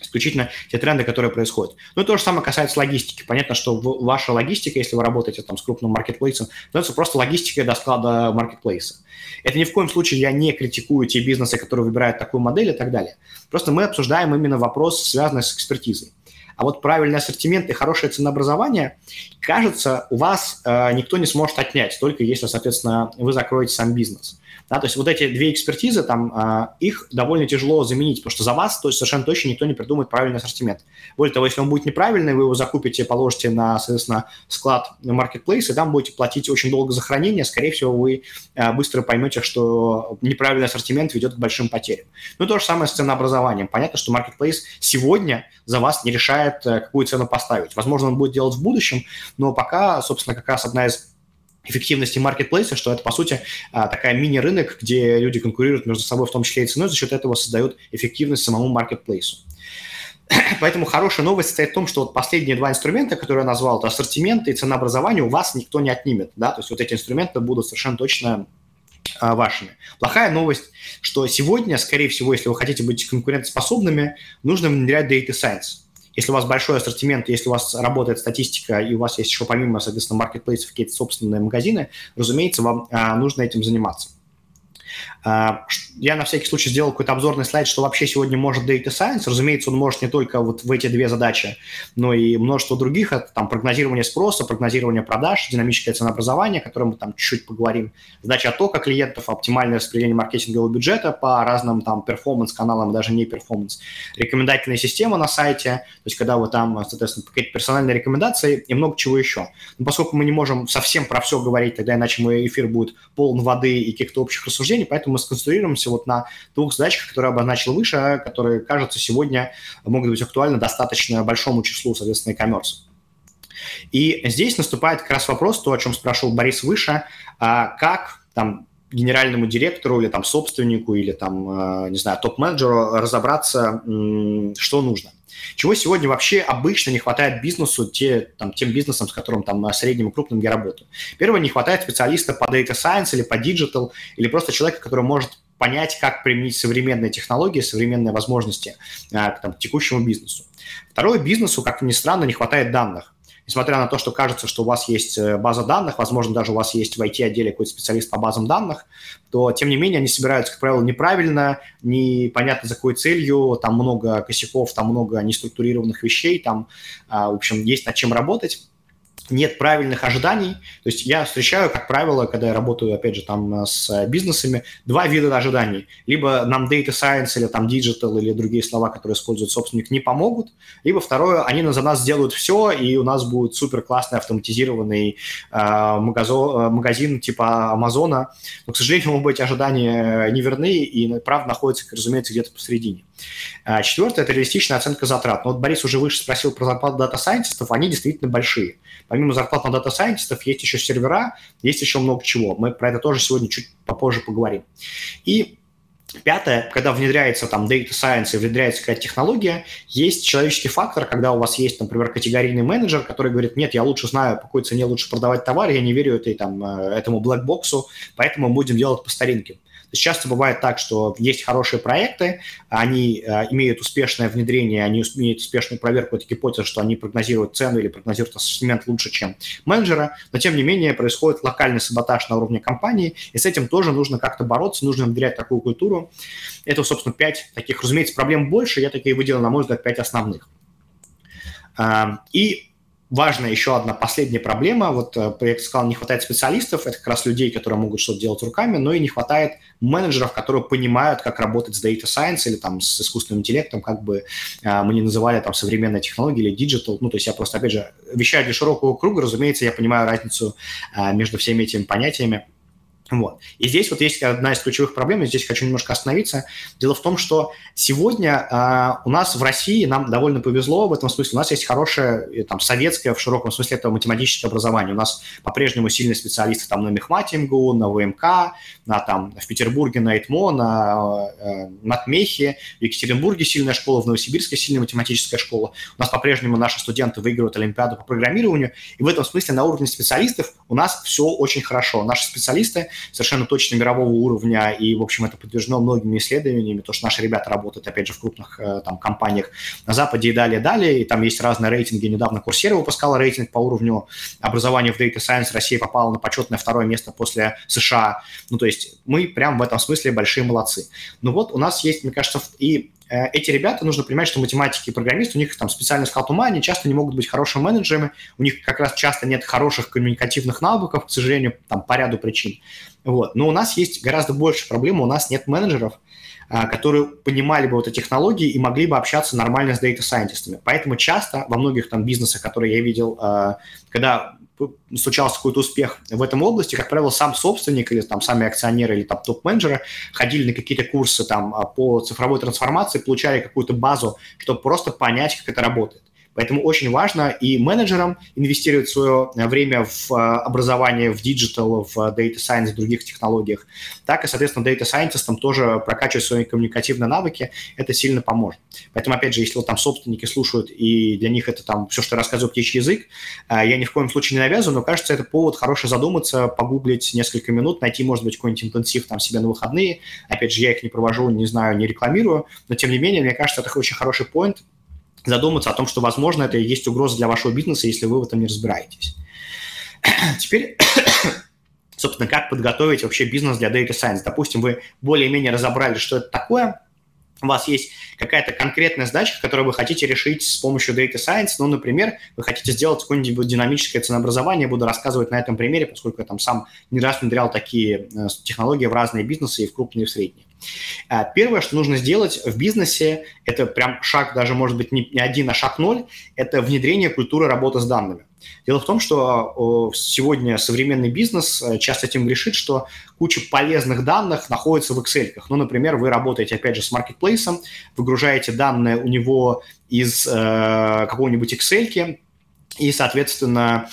исключительно те тренды, которые происходят. Ну и то же самое касается логистики. Понятно, что ваша логистика, если вы работаете там с крупным маркетплейсом, становится просто логистикой до склада маркетплейса. Это ни в коем случае я не критикую те бизнесы, которые выбирают такую модель и так далее. Просто мы обсуждаем именно вопрос, связанный с экспертизой. А вот правильный ассортимент и хорошее ценообразование, кажется, у вас э, никто не сможет отнять, только если, соответственно, вы закроете сам бизнес. Да, то есть вот эти две экспертизы, там, а, их довольно тяжело заменить, потому что за вас то есть совершенно точно никто не придумает правильный ассортимент. Более того, если он будет неправильный, вы его закупите, положите на, соответственно, склад marketplace, и там будете платить очень долго за хранение, скорее всего, вы а, быстро поймете, что неправильный ассортимент ведет к большим потерям. Ну, то же самое с ценообразованием. Понятно, что marketplace сегодня за вас не решает, э, какую цену поставить. Возможно, он будет делать в будущем, но пока, собственно, как раз одна из эффективности маркетплейса, что это, по сути, а, такая мини-рынок, где люди конкурируют между собой, в том числе и ценой, за счет этого создают эффективность самому маркетплейсу. Поэтому хорошая новость состоит в том, что вот последние два инструмента, которые я назвал, это ассортимент и ценообразование, у вас никто не отнимет. Да? То есть вот эти инструменты будут совершенно точно а, вашими. Плохая новость, что сегодня, скорее всего, если вы хотите быть конкурентоспособными, нужно внедрять Data Science. Если у вас большой ассортимент, если у вас работает статистика, и у вас есть еще помимо, соответственно, маркетплейсов какие-то собственные магазины, разумеется, вам а, нужно этим заниматься. А, я на всякий случай сделал какой-то обзорный слайд, что вообще сегодня может Data Science. Разумеется, он может не только вот в эти две задачи, но и множество других. Это там прогнозирование спроса, прогнозирование продаж, динамическое ценообразование, о котором мы там чуть-чуть поговорим. Задача оттока клиентов, оптимальное распределение маркетингового бюджета по разным там перформанс-каналам, даже не перформанс. Рекомендательная система на сайте, то есть когда вы там, соответственно, какие-то персональные рекомендации и много чего еще. Но поскольку мы не можем совсем про все говорить, тогда иначе мой эфир будет полон воды и каких-то общих рассуждений, поэтому мы сконцентрируемся вот на двух задачах, которые обозначил выше, которые, кажется, сегодня могут быть актуальны достаточно большому числу, соответственно, e-commerce. И здесь наступает как раз вопрос, то, о чем спрашивал Борис выше, а как там генеральному директору или там собственнику или там, э, не знаю, топ-менеджеру разобраться, что нужно. Чего сегодня вообще обычно не хватает бизнесу, те, там, тем бизнесам, с которым там средним и крупным я работаю. Первое, не хватает специалиста по data science или по digital, или просто человека, который может понять, как применить современные технологии, современные возможности а, к там, текущему бизнесу. Второе, бизнесу, как ни странно, не хватает данных несмотря на то, что кажется, что у вас есть э, база данных, возможно, даже у вас есть в IT-отделе какой-то специалист по базам данных, то, тем не менее, они собираются, как правило, неправильно, непонятно за какой целью, там много косяков, там много неструктурированных вещей, там, а, в общем, есть над чем работать нет правильных ожиданий. То есть я встречаю, как правило, когда я работаю, опять же, там с бизнесами, два вида ожиданий. Либо нам data science или там digital или другие слова, которые использует собственник, не помогут. Либо второе, они за нас сделают все, и у нас будет супер классный автоматизированный э, магазин, магазин типа Амазона. Но, к сожалению, могут быть ожидания неверны, и правда находится, разумеется, где-то посередине. А четвертое – это реалистичная оценка затрат. Но вот Борис уже выше спросил про зарплаты дата-сайентистов, они действительно большие. Помимо зарплат на дата-сайентистов есть еще сервера, есть еще много чего. Мы про это тоже сегодня чуть попозже поговорим. И Пятое, когда внедряется там data science и внедряется какая-то технология, есть человеческий фактор, когда у вас есть, например, категорийный менеджер, который говорит, нет, я лучше знаю, по какой цене лучше продавать товар, я не верю этой, там, э, этому блэкбоксу, поэтому будем делать по старинке есть часто бывает так, что есть хорошие проекты, они э, имеют успешное внедрение, они имеют успешную проверку этой гипотезы, что они прогнозируют цену или прогнозируют ассортимент лучше, чем менеджера, но тем не менее происходит локальный саботаж на уровне компании, и с этим тоже нужно как-то бороться, нужно внедрять такую культуру. Это, собственно, пять таких, разумеется, проблем больше, я такие выделил, на мой взгляд, пять основных. И важная еще одна последняя проблема. Вот, э, я сказал, не хватает специалистов, это как раз людей, которые могут что-то делать руками, но и не хватает менеджеров, которые понимают, как работать с data science или там с искусственным интеллектом, как бы э, мы не называли там современные технологии или digital. Ну, то есть я просто, опять же, вещаю для широкого круга, разумеется, я понимаю разницу э, между всеми этими понятиями. Вот. И здесь вот есть одна из ключевых проблем, и здесь хочу немножко остановиться. Дело в том, что сегодня э, у нас в России нам довольно повезло в этом смысле. У нас есть хорошее там, советское в широком смысле этого математическое образование. У нас по-прежнему сильные специалисты там, на Мехмате МГУ, на ВМК, на, там, в Петербурге на ИТМО, на э, Матмехе, в Екатеринбурге сильная школа, в Новосибирске сильная математическая школа. У нас по-прежнему наши студенты выигрывают Олимпиаду по программированию. И в этом смысле на уровне специалистов у нас все очень хорошо. Наши специалисты совершенно точно мирового уровня, и, в общем, это подтверждено многими исследованиями, то, что наши ребята работают, опять же, в крупных э, там компаниях на Западе и далее, далее, и там есть разные рейтинги. Недавно Курсера выпускала рейтинг по уровню образования в Data Science, Россия попала на почетное второе место после США. Ну, то есть мы прям в этом смысле большие молодцы. Ну вот у нас есть, мне кажется, и Э, эти ребята, нужно понимать, что математики и программисты, у них там специальный склад ума, они часто не могут быть хорошими менеджерами, у них как раз часто нет хороших коммуникативных навыков, к сожалению, там по ряду причин. Вот. Но у нас есть гораздо больше проблем, у нас нет менеджеров, э, которые понимали бы вот эти технологии и могли бы общаться нормально с дата-сайентистами. Поэтому часто во многих там бизнесах, которые я видел, э, когда случался какой-то успех в этом области, как правило, сам собственник или там сами акционеры или там топ-менеджеры ходили на какие-то курсы там а, по цифровой трансформации, получали какую-то базу, чтобы просто понять, как это работает. Поэтому очень важно и менеджерам инвестировать свое время в э, образование, в digital, в data science, в других технологиях, так и, соответственно, data scientist ам тоже прокачивать свои коммуникативные навыки, это сильно поможет. Поэтому, опять же, если вот там собственники слушают, и для них это там все, что я рассказываю, птичий язык, э, я ни в коем случае не навязываю, но кажется, это повод хороший задуматься, погуглить несколько минут, найти, может быть, какой-нибудь интенсив там себе на выходные. Опять же, я их не провожу, не знаю, не рекламирую, но тем не менее, мне кажется, это очень хороший point, задуматься о том, что, возможно, это и есть угроза для вашего бизнеса, если вы в этом не разбираетесь. Теперь, собственно, как подготовить вообще бизнес для Data Science? Допустим, вы более-менее разобрали, что это такое, у вас есть какая-то конкретная задача, которую вы хотите решить с помощью Data Science. Ну, например, вы хотите сделать какое-нибудь динамическое ценообразование. Буду рассказывать на этом примере, поскольку я там сам не раз внедрял такие э, технологии в разные бизнесы, и в крупные, и в средние. А, первое, что нужно сделать в бизнесе, это прям шаг, даже может быть не один, а шаг ноль, это внедрение культуры работы с данными. Дело в том, что сегодня современный бизнес э, часто этим грешит, что куча полезных данных находится в Excel. Ну, например, вы работаете, опять же, с маркетплейсом, выгружаете данные у него из э, какого-нибудь Excel, и, соответственно,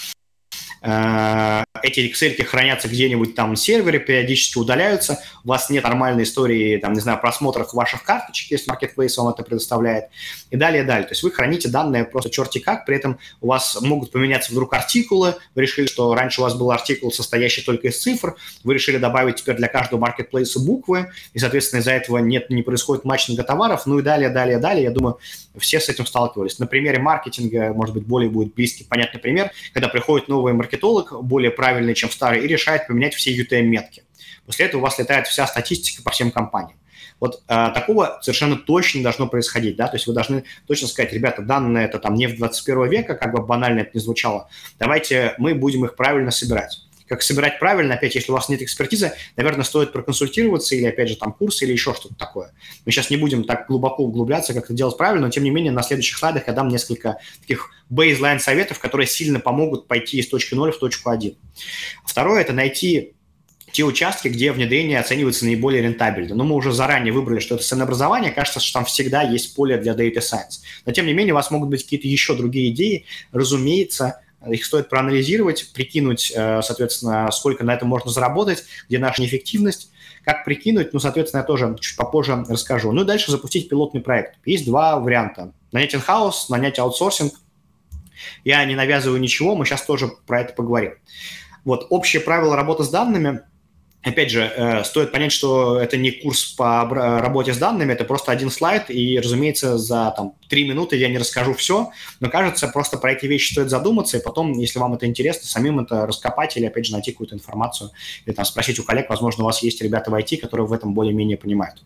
эти Excel хранятся где-нибудь там на сервере, периодически удаляются, у вас нет нормальной истории, там, не знаю, просмотров ваших карточек, если Marketplace вам это предоставляет, и далее, далее. То есть вы храните данные просто черти как, при этом у вас могут поменяться вдруг артикулы, вы решили, что раньше у вас был артикул, состоящий только из цифр, вы решили добавить теперь для каждого Marketplace буквы, и, соответственно, из-за этого нет, не происходит матчинга товаров, ну и далее, далее, далее. Я думаю, все с этим сталкивались. На примере маркетинга, может быть, более будет близкий, понятный пример, когда приходит новый маркетинг маркетолог, более правильный, чем старый, и решает поменять все UTM-метки. После этого у вас летает вся статистика по всем компаниям. Вот э, такого совершенно точно должно происходить, да, то есть вы должны точно сказать, ребята, данные это там не в 21 века, как бы банально это не звучало, давайте мы будем их правильно собирать как собирать правильно, опять, если у вас нет экспертизы, наверное, стоит проконсультироваться или, опять же, там курс или еще что-то такое. Мы сейчас не будем так глубоко углубляться, как это делать правильно, но, тем не менее, на следующих слайдах я дам несколько таких бейзлайн советов, которые сильно помогут пойти из точки 0 в точку 1. Второе – это найти те участки, где внедрение оценивается наиболее рентабельно. Но мы уже заранее выбрали, что это ценообразование, кажется, что там всегда есть поле для data science. Но, тем не менее, у вас могут быть какие-то еще другие идеи. Разумеется, их стоит проанализировать, прикинуть, э, соответственно, сколько на этом можно заработать, где наша неэффективность, как прикинуть, ну, соответственно, я тоже чуть попозже расскажу. Ну и дальше запустить пилотный проект. Есть два варианта. Нанять in-house, нанять аутсорсинг. Я не навязываю ничего, мы сейчас тоже про это поговорим. Вот, общее правило работы с данными Опять же, э, стоит понять, что это не курс по работе с данными, это просто один слайд, и, разумеется, за там, три минуты я не расскажу все, но кажется, просто про эти вещи стоит задуматься, и потом, если вам это интересно, самим это раскопать или, опять же, найти какую-то информацию, или там спросить у коллег, возможно, у вас есть ребята в IT, которые в этом более-менее понимают.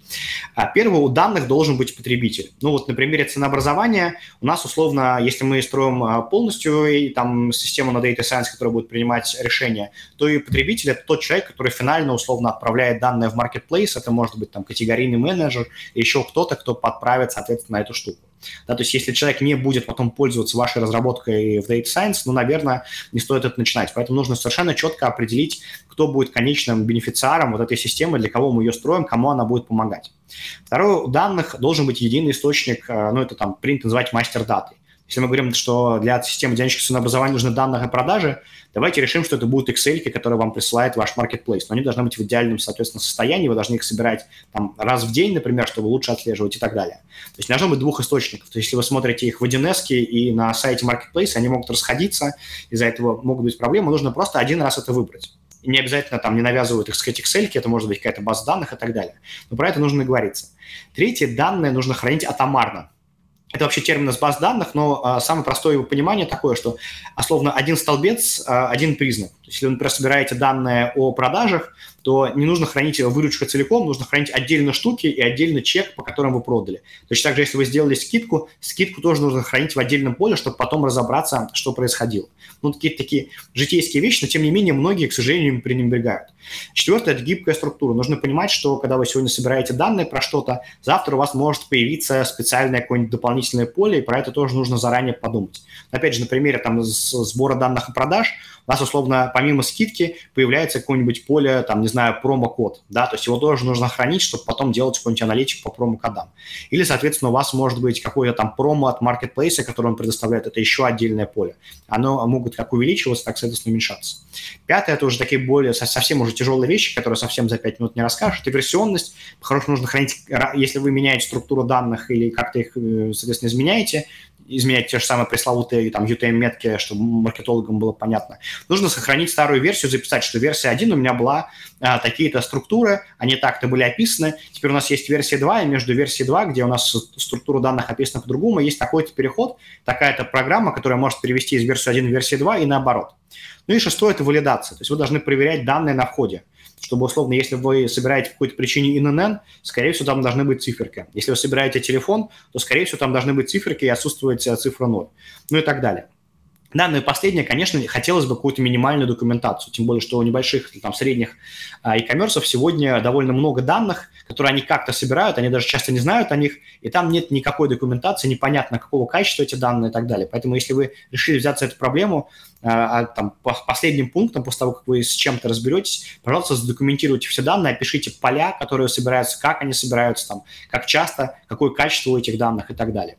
А первое, у данных должен быть потребитель. Ну вот на примере ценообразования у нас, условно, если мы строим а, полностью и, там систему на Data Science, которая будет принимать решения, то и потребитель – это тот человек, который финально реально условно отправляет данные в marketplace, это может быть там категорийный менеджер, еще кто-то, кто подправит, соответственно, эту штуку. Да, то есть если человек не будет потом пользоваться вашей разработкой в Data Science, ну, наверное, не стоит это начинать. Поэтому нужно совершенно четко определить, кто будет конечным бенефициаром вот этой системы, для кого мы ее строим, кому она будет помогать. Второе, у данных должен быть единый источник, э, ну, это там принято называть мастер даты. Если мы говорим, что для системы динамического ценообразования нужны данные о продаже, давайте решим, что это будут Excel, которые вам присылает ваш marketplace. Но они должны быть в идеальном, соответственно, состоянии, вы должны их собирать там, раз в день, например, чтобы лучше отслеживать и так далее. То есть должно быть двух источников. То есть если вы смотрите их в 1 и на сайте marketplace, они могут расходиться, из-за этого могут быть проблемы, нужно просто один раз это выбрать. Не обязательно там не навязывают, их сказать, Excel, это может быть какая-то база данных и так далее. Но про это нужно говориться. Третье, данные нужно хранить атомарно это вообще термин из баз данных, но а, самое простое его понимание такое, что, условно, один столбец, а, один признак. То есть, если вы, например, собираете данные о продажах, то не нужно хранить выручку целиком, нужно хранить отдельно штуки и отдельно чек, по которым вы продали. Точно так же, если вы сделали скидку, скидку тоже нужно хранить в отдельном поле, чтобы потом разобраться, что происходило. Ну, какие-то такие житейские вещи, но тем не менее многие, к сожалению, пренебрегают. Четвертое – это гибкая структура. Нужно понимать, что когда вы сегодня собираете данные про что-то, завтра у вас может появиться специальное какое-нибудь дополнительное поле, и про это тоже нужно заранее подумать. Опять же, на примере там, сбора данных о продаж – у нас, условно, помимо скидки появляется какое-нибудь поле, там, не знаю, промокод, да, то есть его тоже нужно хранить, чтобы потом делать какой-нибудь аналитик по промокодам. Или, соответственно, у вас может быть какой-то там промо от маркетплейса, который он предоставляет, это еще отдельное поле. Оно могут как увеличиваться, так, соответственно, уменьшаться. Пятое – это уже такие более, совсем уже тяжелые вещи, которые совсем за 5 минут не расскажешь. Это версионность. По-хорошему нужно хранить, если вы меняете структуру данных или как-то их, э, соответственно, изменяете, изменять те же самые пресловутые там UTM-метки, чтобы маркетологам было понятно. Нужно сохранить старую версию, записать, что версия 1 у меня была а, такие-то структуры, они так-то были описаны. Теперь у нас есть версия 2, и между версией 2, где у нас структура данных описана по-другому, есть такой-то переход, такая-то программа, которая может перевести из версии 1 в версию 2 и наоборот. Ну и шестое – это валидация. То есть вы должны проверять данные на входе чтобы, условно, если вы собираете по какой-то причине ИНН, скорее всего, там должны быть циферки. Если вы собираете телефон, то, скорее всего, там должны быть циферки и отсутствовать э, цифра 0. Ну и так далее. Да, ну и последнее, конечно, хотелось бы какую-то минимальную документацию, тем более, что у небольших, там, средних а, e-commerce сегодня довольно много данных, которые они как-то собирают, они даже часто не знают о них, и там нет никакой документации, непонятно какого качества эти данные и так далее. Поэтому если вы решили взяться за эту проблему, а, а там, по последним пунктам, после того, как вы с чем-то разберетесь, пожалуйста, задокументируйте все данные, опишите поля, которые собираются, как они собираются, там, как часто, какое качество у этих данных и так далее.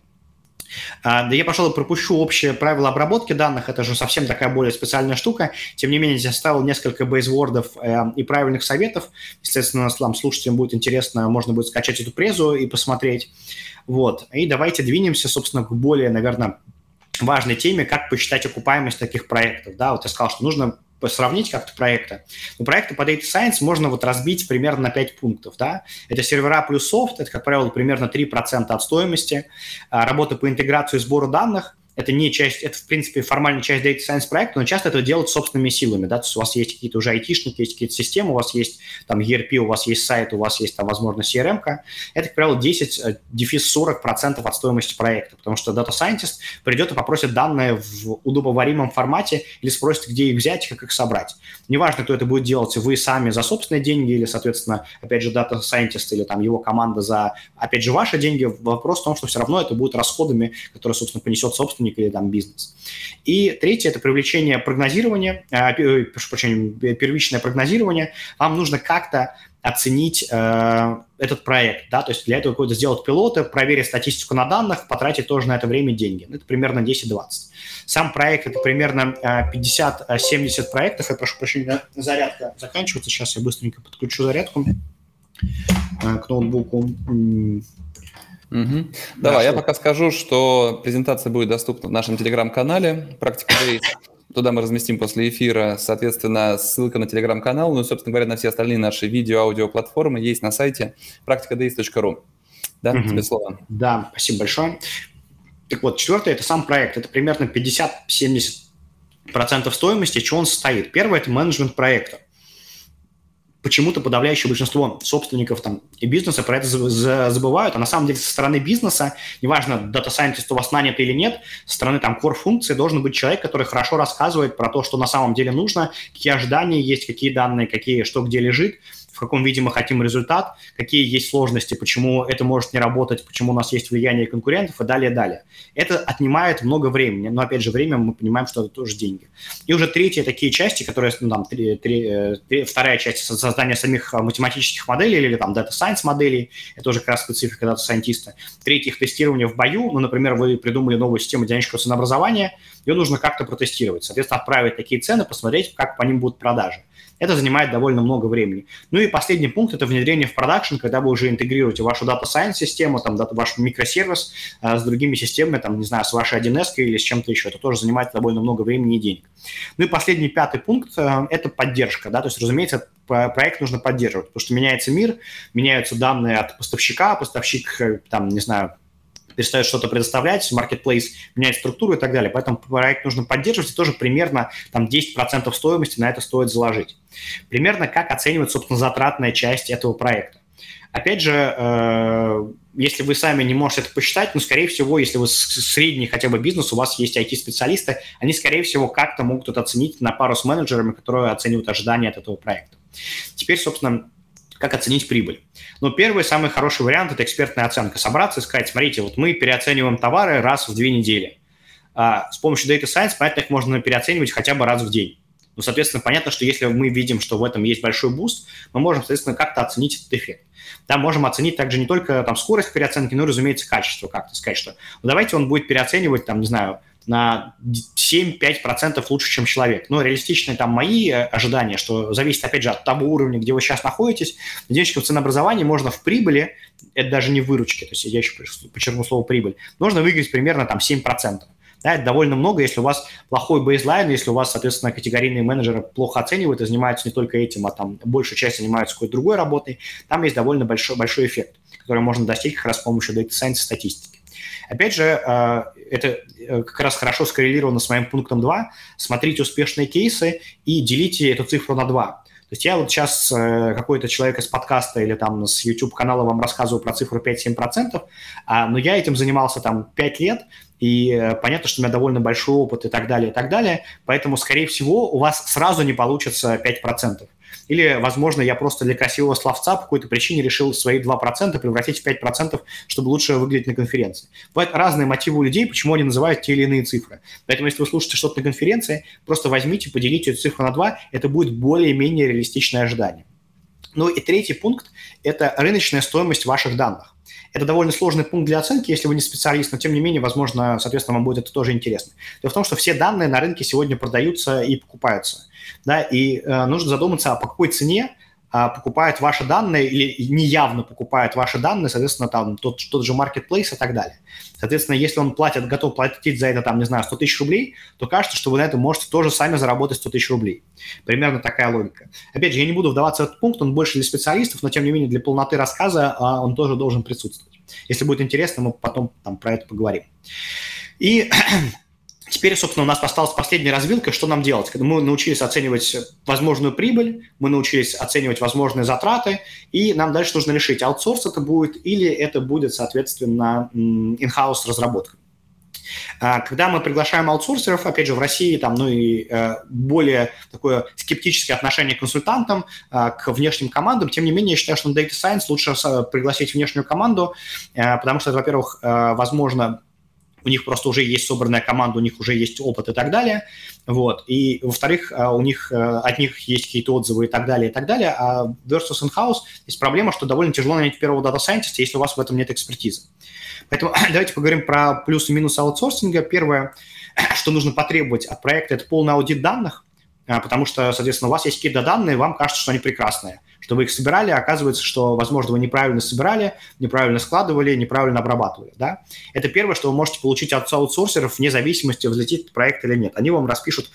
А, да я, пожалуй, пропущу общее правило обработки данных, это же совсем такая более специальная штука. Тем не менее, я оставил несколько бейсвордов э, и правильных советов. Естественно, нам, слушателям будет интересно, можно будет скачать эту презу и посмотреть. Вот. И давайте двинемся, собственно, к более, наверное, важной теме, как посчитать окупаемость таких проектов. Да, вот я сказал, что нужно сравнить как-то проекты. Но проекты по Data Science можно вот разбить примерно на 5 пунктов. Да? Это сервера плюс софт, это, как правило, примерно 3% от стоимости. А, работа по интеграции и сбору данных – это не часть, это, в принципе, формальная часть Data Science проекта, но часто это делают собственными силами, да, то есть у вас есть какие-то уже айтишники, есть какие-то системы, у вас есть там ERP, у вас есть сайт, у вас есть там, возможно, CRM, -ка. это, как правило, 10, э, дефис 40% от стоимости проекта, потому что Data Scientist придет и попросит данные в удобоваримом формате или спросит, где их взять, как их собрать. Неважно, кто это будет делать, вы сами за собственные деньги или, соответственно, опять же, Data Scientist или там его команда за, опять же, ваши деньги, вопрос в том, что все равно это будет расходами, которые, собственно, понесет собственник собственник или там бизнес. И третье – это привлечение прогнозирования, э, прошу прощения, первичное прогнозирование. Вам нужно как-то оценить э, этот проект, да, то есть для этого какой-то сделать пилоты, проверить статистику на данных, потратить тоже на это время деньги. Это примерно 10-20. Сам проект – это примерно 50-70 проектов. Я прошу прощения, зарядка заканчивается. Сейчас я быстренько подключу зарядку э, к ноутбуку. Угу. Давай, я пока скажу, что презентация будет доступна в нашем телеграм-канале «Практика Days». Туда мы разместим после эфира, соответственно, ссылка на телеграм-канал, ну и, собственно говоря, на все остальные наши видео-аудиоплатформы есть на сайте практикадеис.ру. Да, угу. тебе слово. Да, спасибо большое. Так вот, четвертое – это сам проект. Это примерно 50-70% стоимости, чего он состоит. Первое – это менеджмент проекта почему-то подавляющее большинство собственников там, и бизнеса про это забывают, а на самом деле со стороны бизнеса, неважно, дата-сайентист у вас нанят или нет, со стороны там core-функции должен быть человек, который хорошо рассказывает про то, что на самом деле нужно, какие ожидания есть, какие данные, какие, что где лежит, в каком виде мы хотим результат, какие есть сложности, почему это может не работать, почему у нас есть влияние конкурентов и далее, далее. Это отнимает много времени, но, опять же, время мы понимаем, что это тоже деньги. И уже третья такие части, которые, ну, там, три, три, три, вторая часть создания самих математических моделей или там data science моделей, это уже как раз специфика data сайентиста. Третье их тестирование в бою, ну, например, вы придумали новую систему динамического ценообразования, ее нужно как-то протестировать, соответственно, отправить такие цены, посмотреть, как по ним будут продажи. Это занимает довольно много времени. Ну и последний пункт – это внедрение в продакшн, когда вы уже интегрируете вашу Data Science систему, там, ваш микросервис а, с другими системами, там, не знаю, с вашей 1С или с чем-то еще. Это тоже занимает довольно много времени и денег. Ну и последний, пятый пункт э, – это поддержка. Да? То есть, разумеется, проект нужно поддерживать, потому что меняется мир, меняются данные от поставщика, поставщик, э, там, не знаю, перестает что-то предоставлять, marketplace меняет структуру и так далее. Поэтому проект нужно поддерживать, и тоже примерно там 10% стоимости на это стоит заложить. Примерно как оценивать, собственно, затратная часть этого проекта. Опять же, э, если вы сами не можете это посчитать, ну, скорее всего, если вы средний хотя бы бизнес, у вас есть IT-специалисты, они, скорее всего, как-то могут это оценить на пару с менеджерами, которые оценивают ожидания от этого проекта. Теперь, собственно, как оценить прибыль. Ну, первый, самый хороший вариант – это экспертная оценка. Собраться и сказать, смотрите, вот мы переоцениваем товары раз в две недели. А с помощью Data Science, понятно, их можно переоценивать хотя бы раз в день. Ну, соответственно, понятно, что если мы видим, что в этом есть большой буст, мы можем, соответственно, как-то оценить этот эффект. Да, можем оценить также не только там скорость переоценки, но и, разумеется, качество как-то. Сказать, что ну, давайте он будет переоценивать, там, не знаю, на 7-5% лучше, чем человек. Но реалистичные там мои э, ожидания, что зависит, опять же, от того уровня, где вы сейчас находитесь. Девочки, в ценообразовании можно в прибыли, это даже не в выручке, то есть я еще подчеркну слово прибыль, нужно выиграть примерно там 7%. Да, это довольно много, если у вас плохой бейзлайн, если у вас, соответственно, категорийные менеджеры плохо оценивают и занимаются не только этим, а там большую часть занимаются какой-то другой работой, там есть довольно большой, большой эффект, который можно достичь как раз с помощью data science статистики. Опять же, э, это э, как раз хорошо скоррелировано с моим пунктом 2. Смотрите успешные кейсы и делите эту цифру на 2. То есть я вот сейчас э, какой-то человек из подкаста или там с YouTube-канала вам рассказываю про цифру 5-7%, а, но я этим занимался там 5 лет, и э, понятно, что у меня довольно большой опыт и так далее, и так далее, поэтому, скорее всего, у вас сразу не получится 5%. Или, возможно, я просто для красивого словца по какой-то причине решил свои 2% превратить в 5%, чтобы лучше выглядеть на конференции. Бывают разные мотивы у людей, почему они называют те или иные цифры. Поэтому, если вы слушаете что-то на конференции, просто возьмите, поделите эту цифру на 2, это будет более-менее реалистичное ожидание. Ну и третий пункт – это рыночная стоимость ваших данных. Это довольно сложный пункт для оценки, если вы не специалист, но тем не менее, возможно, соответственно, вам будет это тоже интересно. Дело в том, что все данные на рынке сегодня продаются и покупаются. Да, и э, нужно задуматься, а по какой цене а, покупают ваши данные или неявно покупают ваши данные, соответственно, там тот, тот же marketplace и так далее. Соответственно, если он платит, готов платить за это, там, не знаю, 100 тысяч рублей, то кажется, что вы на это можете тоже сами заработать 100 тысяч рублей. Примерно такая логика. Опять же, я не буду вдаваться в этот пункт, он больше для специалистов, но, тем не менее, для полноты рассказа а, он тоже должен присутствовать. Если будет интересно, мы потом там про это поговорим. И Теперь, собственно, у нас осталась последняя развилка, что нам делать. Когда мы научились оценивать возможную прибыль, мы научились оценивать возможные затраты, и нам дальше нужно решить, аутсорс это будет или это будет, соответственно, in-house разработка. А, когда мы приглашаем аутсорсеров, опять же, в России там, ну и э, более такое скептическое отношение к консультантам, э, к внешним командам, тем не менее, я считаю, что на Data Science лучше пригласить внешнюю команду, э, потому что, во-первых, возможно, у них просто уже есть собранная команда, у них уже есть опыт и так далее, вот, и, во-вторых, а, у них, э, от них есть какие-то отзывы и так далее, и так далее, а versus in-house есть проблема, что довольно тяжело найти первого дата-сайентиста, если у вас в этом нет экспертизы. Поэтому давайте поговорим про плюсы и минусы аутсорсинга. Первое, что нужно потребовать от проекта, это полный аудит данных, потому что, соответственно, у вас есть какие-то данные, вам кажется, что они прекрасные что вы их собирали, а оказывается, что, возможно, вы неправильно собирали, неправильно складывали, неправильно обрабатывали. Да? Это первое, что вы можете получить от аутсорсеров вне зависимости, взлетит проект или нет. Они вам распишут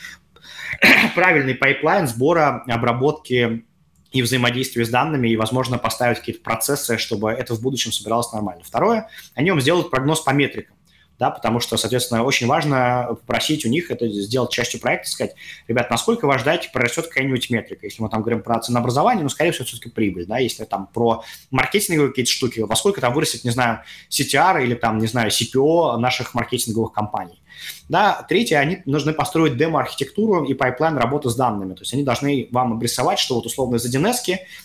правильный пайплайн сбора, обработки и взаимодействия с данными, и, возможно, поставить какие-то процессы, чтобы это в будущем собиралось нормально. Второе, они вам сделают прогноз по метрикам да, потому что, соответственно, очень важно попросить у них это сделать частью проекта, сказать, ребят, насколько вы ожидаете, прорастет какая-нибудь метрика. Если мы там говорим про ценообразование, ну, скорее всего, все-таки прибыль, да, если там про маркетинговые какие-то штуки, во сколько там вырастет, не знаю, CTR или там, не знаю, CPO наших маркетинговых кампаний. Да, третье, они должны построить демо-архитектуру и пайплайн работы с данными. То есть они должны вам обрисовать, что вот условно из 1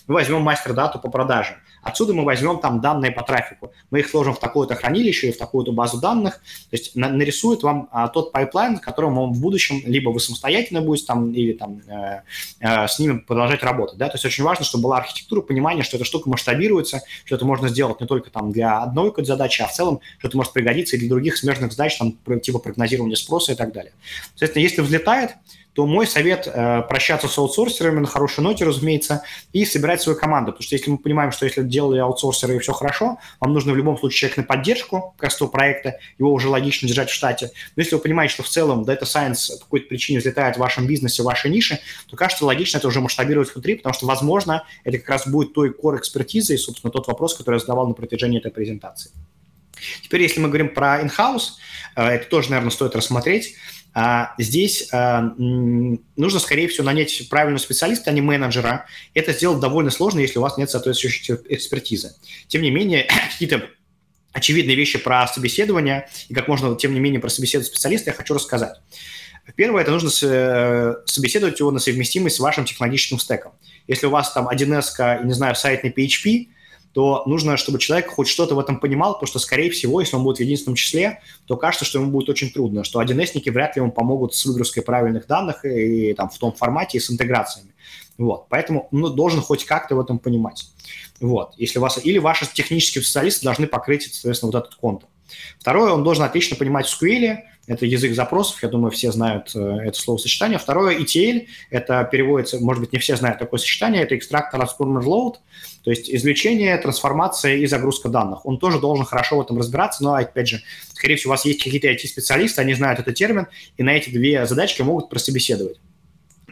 мы возьмем мастер-дату по продаже. Отсюда мы возьмем там данные по трафику. Мы их сложим в такое-то хранилище и в такую-то базу данных. То есть на, нарисует вам а, тот pipeline, которым он в будущем либо вы самостоятельно будете там или там э, э, с ними продолжать работать. Да? То есть очень важно, чтобы была архитектура, понимание, что эта штука масштабируется, что это можно сделать не только там для одной какой-то задачи, а в целом, что это может пригодиться и для других смежных задач, там, типа прогнозирования спроса и так далее. Соответственно, если взлетает, то мой совет э, прощаться с аутсорсерами на хорошей ноте, разумеется, и собирать свою команду. Потому что если мы понимаем, что если делали аутсорсеры и все хорошо, вам нужно в любом случае человек на поддержку раз проекта, его уже логично держать в штате. Но если вы понимаете, что в целом Data Science по какой-то причине взлетает в вашем бизнесе, в вашей нише, то кажется логично это уже масштабировать внутри, потому что, возможно, это как раз будет той core экспертизой, собственно, тот вопрос, который я задавал на протяжении этой презентации. Теперь, если мы говорим про in-house, э, это тоже, наверное, стоит рассмотреть. А, здесь а, нужно, скорее всего, нанять правильного специалиста, а не менеджера. Это сделать довольно сложно, если у вас нет соответствующей экспертизы. Тем не менее, какие-то очевидные вещи про собеседование и как можно, тем не менее, про собеседовать специалиста я хочу рассказать. Первое, это нужно собеседовать его на совместимость с вашим технологическим стеком. Если у вас там 1С, не знаю, сайт на PHP, то нужно, чтобы человек хоть что-то в этом понимал, потому что, скорее всего, если он будет в единственном числе, то кажется, что ему будет очень трудно, что 1С-ники вряд ли ему помогут с выгрузкой правильных данных и, и там, в том формате и с интеграциями. Вот. Поэтому ну, должен хоть как-то в этом понимать. Вот. Если у вас... Или ваши технические специалисты должны покрыть, соответственно, вот этот контур. Второе, он должен отлично понимать SQL, это язык запросов, я думаю, все знают э, это словосочетание. Второе, ETL, это переводится, может быть, не все знают такое сочетание, это extract transformer load, то есть извлечение, трансформация и загрузка данных. Он тоже должен хорошо в этом разбираться, но, опять же, скорее всего, у вас есть какие-то IT-специалисты, они знают этот термин, и на эти две задачки могут прособеседовать.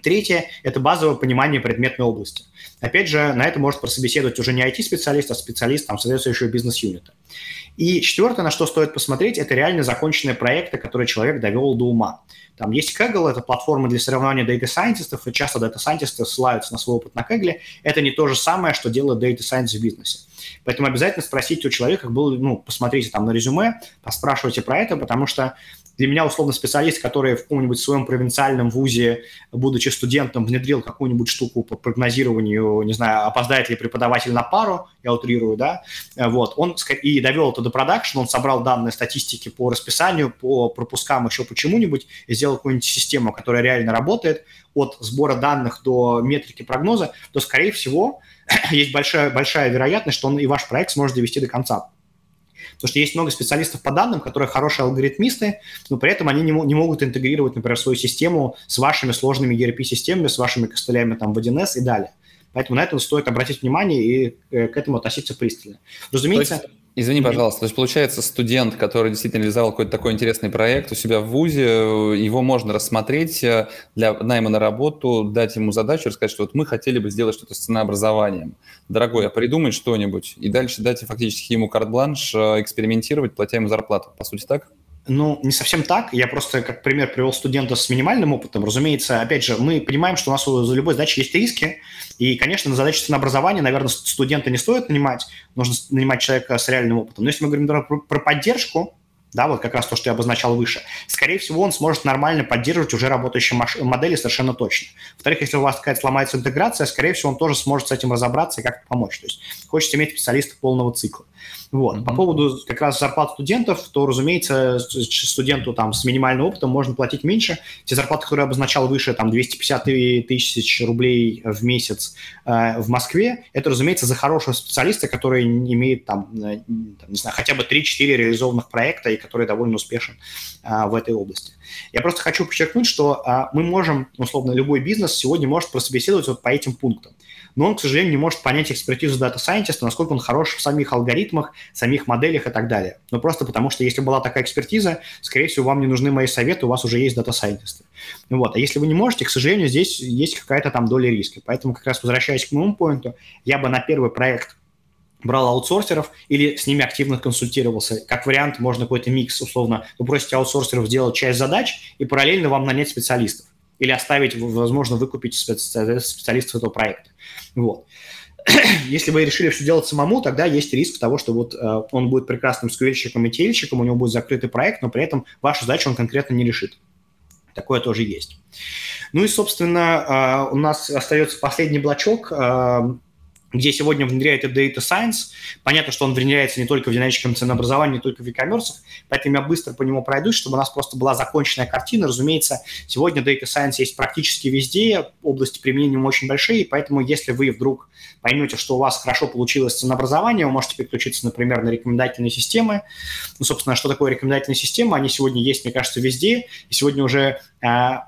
Третье – это базовое понимание предметной области. Опять же, на это может прособеседовать уже не IT-специалист, а специалист там, соответствующего бизнес-юнита. И четвертое, на что стоит посмотреть, это реально законченные проекты, которые человек довел до ума. Там есть Kaggle, это платформа для соревнования data scientists, и часто data scientists ссылаются на свой опыт на Kaggle. Это не то же самое, что делает data science в бизнесе. Поэтому обязательно спросите у человека, был, ну, посмотрите там на резюме, поспрашивайте про это, потому что для меня, условно, специалист, который в каком-нибудь своем провинциальном вузе, будучи студентом, внедрил какую-нибудь штуку по прогнозированию, не знаю, опоздает ли преподаватель на пару, я утрирую, да, вот, он и довел это до продакшн, он собрал данные статистики по расписанию, по пропускам, еще почему-нибудь, и сделал какую-нибудь систему, которая реально работает, от сбора данных до метрики прогноза, то, скорее всего, есть большая, большая вероятность, что он и ваш проект сможет довести до конца. Потому что есть много специалистов по данным, которые хорошие алгоритмисты, но при этом они не, не могут интегрировать, например, свою систему с вашими сложными ERP-системами, с вашими костылями там в 1С и далее. Поэтому на это стоит обратить внимание и э, к этому относиться пристально. Разумеется... есть, извини, пожалуйста, то есть получается студент, который действительно реализовал какой-то такой интересный проект у себя в ВУЗе, его можно рассмотреть э, для найма на работу, дать ему задачу, рассказать, что вот мы хотели бы сделать что-то с ценообразованием. Дорогой, а придумай что-нибудь, и дальше дать фактически ему карт-бланш, э, экспериментировать, платя ему зарплату. По сути, так? Ну, не совсем так. Я просто как пример привел студента с минимальным опытом. Разумеется, опять же, мы понимаем, что у нас за любой задачей есть риски. И, конечно, на задачу ценообразования, наверное, студента не стоит нанимать. Нужно нанимать человека с реальным опытом. Но если мы говорим например, про поддержку, да, вот как раз то, что я обозначал выше, скорее всего, он сможет нормально поддерживать уже работающие модели совершенно точно. Во-вторых, если у вас какая-то сломается интеграция, скорее всего, он тоже сможет с этим разобраться и как-то помочь. То есть хочется иметь специалиста полного цикла. Вот. Mm-hmm. По поводу как раз зарплат студентов, то, разумеется, студенту там с минимальным опытом можно платить меньше. Те зарплаты, которые я обозначал выше, там 250 тысяч рублей в месяц э, в Москве, это, разумеется, за хорошего специалиста, который имеет там, э, там не знаю, хотя бы 3-4 реализованных проекта и который довольно успешен э, в этой области. Я просто хочу подчеркнуть, что э, мы можем, условно, любой бизнес сегодня может прособеседовать вот по этим пунктам. Но он, к сожалению, не может понять экспертизу дата-сайентиста, насколько он хорош в самих алгоритмах, самих моделях и так далее. Ну, просто потому что если была такая экспертиза, скорее всего, вам не нужны мои советы, у вас уже есть дата-сайентисты. Вот. А если вы не можете, к сожалению, здесь есть какая-то там доля риска. Поэтому, как раз возвращаясь к моему поинту, я бы на первый проект брал аутсорсеров или с ними активно консультировался. Как вариант, можно какой-то микс, условно. Вы просите аутсорсеров сделать часть задач и параллельно вам нанять специалистов. Или оставить, возможно, выкупить специалистов этого проекта. Вот. Если вы решили все делать самому, тогда есть риск того, что вот э, он будет прекрасным сквельщиком и тельщиком, у него будет закрытый проект, но при этом вашу задачу он конкретно не решит. Такое тоже есть. Ну и, собственно, э, у нас остается последний блочок. Э, где сегодня внедряет Data Science. Понятно, что он внедряется не только в динамическом ценообразовании, не только в e-commerce, поэтому я быстро по нему пройдусь, чтобы у нас просто была законченная картина. Разумеется, сегодня Data Science есть практически везде, области применения очень большие, поэтому если вы вдруг поймете, что у вас хорошо получилось ценообразование, вы можете переключиться, например, на рекомендательные системы. Ну, собственно, что такое рекомендательные системы? Они сегодня есть, мне кажется, везде, и сегодня уже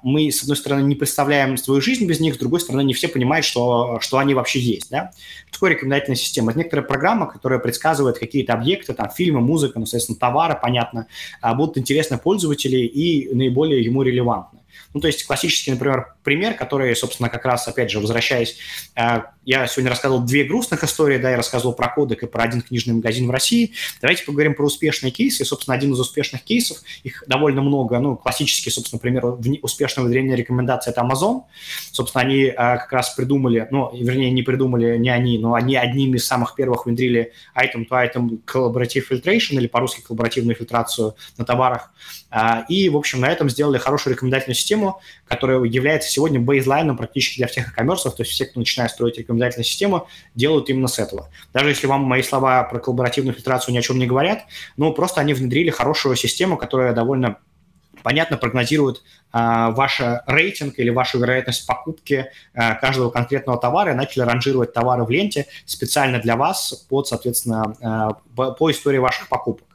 мы, с одной стороны, не представляем свою жизнь без них, с другой стороны, не все понимают, что, что они вообще есть, да? такое рекомендательная система? Это некоторая программа, которая предсказывает какие-то объекты, там, фильмы, музыка, ну, соответственно, товары, понятно, а, будут интересны пользователю и наиболее ему релевантны. Ну, то есть классический, например, пример, который, собственно, как раз, опять же, возвращаясь, э, я сегодня рассказывал две грустных истории, да, я рассказывал про кодек и про один книжный магазин в России. Давайте поговорим про успешные кейсы. И, собственно, один из успешных кейсов, их довольно много, ну, классический, собственно, пример успешного внедрения рекомендаций – это Amazon. Собственно, они э, как раз придумали, ну, вернее, не придумали не они, но они одними из самых первых внедрили item-to-item collaborative filtration, или по-русски коллаборативную фильтрацию на товарах. Э, и, в общем, на этом сделали хорошую рекомендательную систему, которая является сегодня бейзлайном практически для всех e-commerce, то есть все, кто начинает строить рекомендательную систему, делают именно с этого. Даже если вам мои слова про коллаборативную фильтрацию ни о чем не говорят, ну, просто они внедрили хорошую систему, которая довольно понятно прогнозирует а, ваш рейтинг или вашу вероятность покупки а, каждого конкретного товара и начали ранжировать товары в ленте специально для вас под, соответственно, а, по, истории ваших покупок.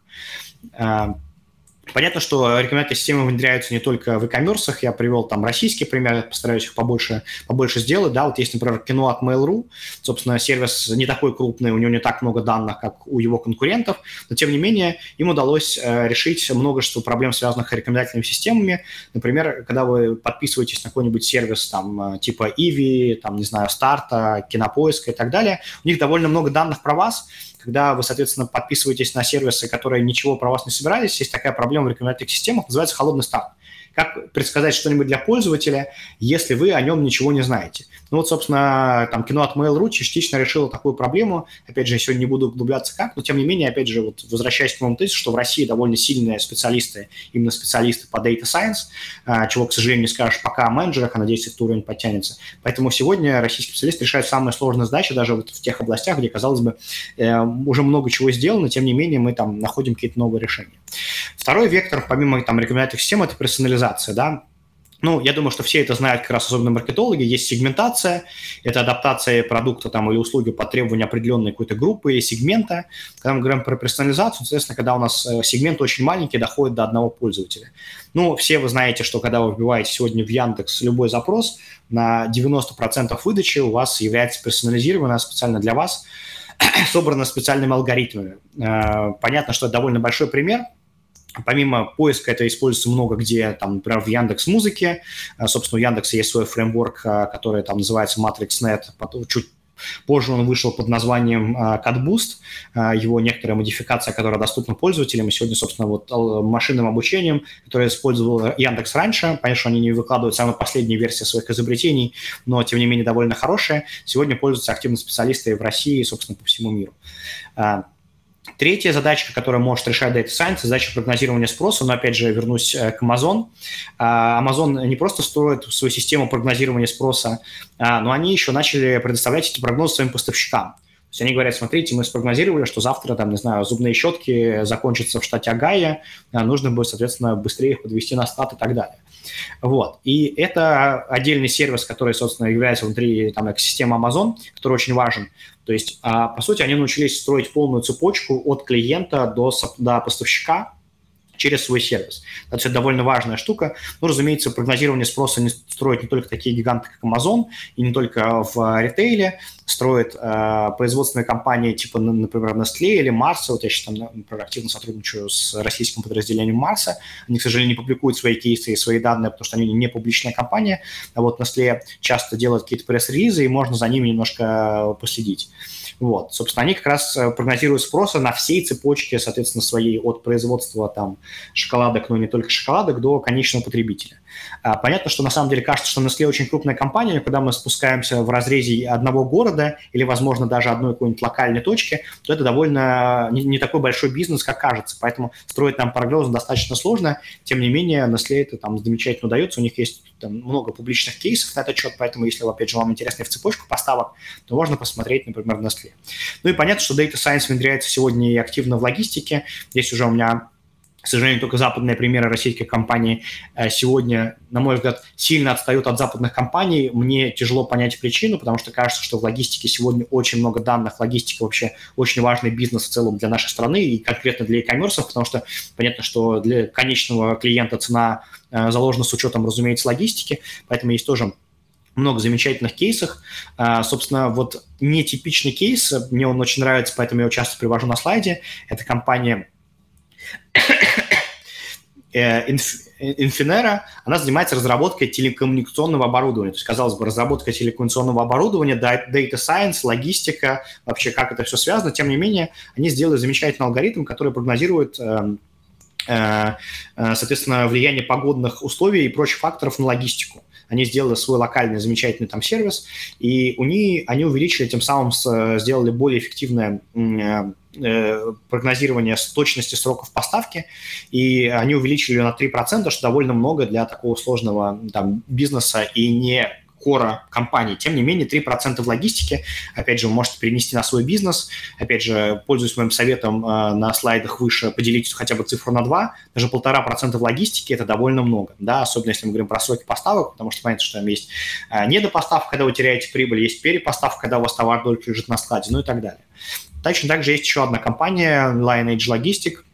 Понятно, что рекомендательные системы внедряются не только в e-commerce, я привел там российские примеры, постараюсь их побольше, побольше сделать, да, вот есть, например, кино от Mail.ru, собственно, сервис не такой крупный, у него не так много данных, как у его конкурентов, но, тем не менее, им удалось э, решить множество проблем, связанных с рекомендательными системами, например, когда вы подписываетесь на какой-нибудь сервис, там, э, типа Иви, там, не знаю, Старта, Кинопоиска и так далее, у них довольно много данных про вас, когда вы, соответственно, подписываетесь на сервисы, которые ничего про вас не собирались, есть такая проблема в рекомендательных системах, называется холодный старт. Как предсказать что-нибудь для пользователя, если вы о нем ничего не знаете? Ну вот, собственно, там кино от Mail.ru частично решило такую проблему. Опять же, я сегодня не буду углубляться как, но тем не менее, опять же, вот возвращаясь к моему тезису, что в России довольно сильные специалисты, именно специалисты по Data Science, а, чего, к сожалению, не скажешь пока о менеджерах, а надеюсь, этот уровень подтянется. Поэтому сегодня российские специалисты решают самые сложные задачи даже вот в тех областях, где, казалось бы, э, уже много чего сделано, тем не менее мы там находим какие-то новые решения. Второй вектор, помимо там рекомендательных систем, это персонализация, да, ну, я думаю, что все это знают как раз особенно маркетологи. Есть сегментация, это адаптация продукта там, или услуги по требованию определенной какой-то группы или сегмента. Когда мы говорим про персонализацию, соответственно, когда у нас э, сегмент очень маленький, доходит до одного пользователя. Ну, все вы знаете, что когда вы вбиваете сегодня в Яндекс любой запрос, на 90% выдачи у вас является персонализированная специально для вас, собрана специальными алгоритмами. Э, понятно, что это довольно большой пример – Помимо поиска это используется много где, там, например, в Яндекс Музыке. А, собственно, у Яндекса есть свой фреймворк, а, который там называется MatrixNet. Чуть позже он вышел под названием CatBoost, а, его некоторая модификация, которая доступна пользователям. И сегодня, собственно, вот машинным обучением, которое использовал Яндекс раньше, понятно, что они не выкладывают самые последние версии своих изобретений, но, тем не менее, довольно хорошие. Сегодня пользуются активно специалисты в России и, собственно, по всему миру. Третья задача, которая может решать Data Science, задача прогнозирования спроса, но опять же вернусь э, к Amazon. А, Amazon не просто строит свою систему прогнозирования спроса, а, но они еще начали предоставлять эти прогнозы своим поставщикам. То есть они говорят, смотрите, мы спрогнозировали, что завтра, там, не знаю, зубные щетки закончатся в штате Огайо, а, нужно будет, соответственно, быстрее их подвести на стат и так далее. Вот. И это отдельный сервис, который, собственно, является внутри там, экосистемы Amazon, который очень важен. То есть, по сути, они научились строить полную цепочку от клиента до, до поставщика, через свой сервис. Это довольно важная штука. Ну, разумеется, прогнозирование спроса не строят не только такие гиганты, как Amazon, и не только в ритейле, строят э, производственные компании типа, например, Nestle или Mars. Вот я сейчас там, например, активно сотрудничаю с российским подразделением Марса. Они, к сожалению, не публикуют свои кейсы и свои данные, потому что они не публичная компания. А вот Nestle часто делают какие-то пресс-релизы, и можно за ними немножко последить. Вот, собственно, они как раз э, прогнозируют спроса на всей цепочке, соответственно, своей от производства там шоколадок, но не только шоколадок, до конечного потребителя. А, понятно, что на самом деле кажется, что Nestle очень крупная компания, когда мы спускаемся в разрезе одного города или, возможно, даже одной какой-нибудь локальной точки, то это довольно не, не такой большой бизнес, как кажется. Поэтому строить там прогнозы достаточно сложно. Тем не менее, Nestle это там замечательно удается. У них есть там, много публичных кейсов на этот счет, поэтому если, опять же, вам интересно в цепочку поставок, то можно посмотреть, например, в Nestle. Ну и понятно, что Data Science внедряется сегодня и активно в логистике. Здесь уже у меня к сожалению, только западные примеры российских компаний э, сегодня, на мой взгляд, сильно отстают от западных компаний. Мне тяжело понять причину, потому что кажется, что в логистике сегодня очень много данных. Логистика вообще очень важный бизнес в целом для нашей страны и конкретно для e-commerce, потому что понятно, что для конечного клиента цена э, заложена с учетом, разумеется, логистики, поэтому есть тоже много замечательных кейсов. А, собственно, вот нетипичный кейс, мне он очень нравится, поэтому я его часто привожу на слайде. Это компания Э, Infinera, она занимается разработкой телекоммуникационного оборудования. То есть, казалось бы, разработка телекоммуникационного оборудования, data science, логистика, вообще как это все связано. Тем не менее, они сделали замечательный алгоритм, который прогнозирует э, э, соответственно, влияние погодных условий и прочих факторов на логистику. Они сделали свой локальный замечательный там сервис, и у них, они увеличили, тем самым сделали более эффективное Э, прогнозирования с точности сроков поставки, и они увеличили ее на 3%, что довольно много для такого сложного там, бизнеса и не кора компании. Тем не менее, 3% в логистике, опять же, вы можете перенести на свой бизнес. Опять же, пользуясь моим советом э, на слайдах выше, поделить хотя бы цифру на 2. Даже 1,5% в логистике – это довольно много, да, особенно если мы говорим про сроки поставок, потому что понятно, что там есть э, недопоставка, когда вы теряете прибыль, есть перепоставка, когда у вас товар только лежит на складе, ну и так далее. Точно так же есть еще одна компания, Lineage Logistic, э,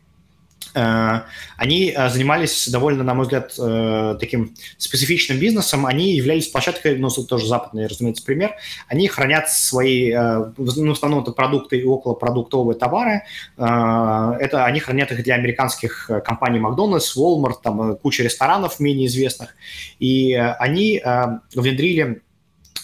они э, занимались довольно, на мой взгляд, э, таким специфичным бизнесом. Они являлись площадкой, ну, тоже западный, разумеется, пример. Они хранят свои, ну, в основном это продукты и околопродуктовые товары. Это они хранят их для американских компаний Макдональдс, Walmart, там куча ресторанов менее известных. И они внедрили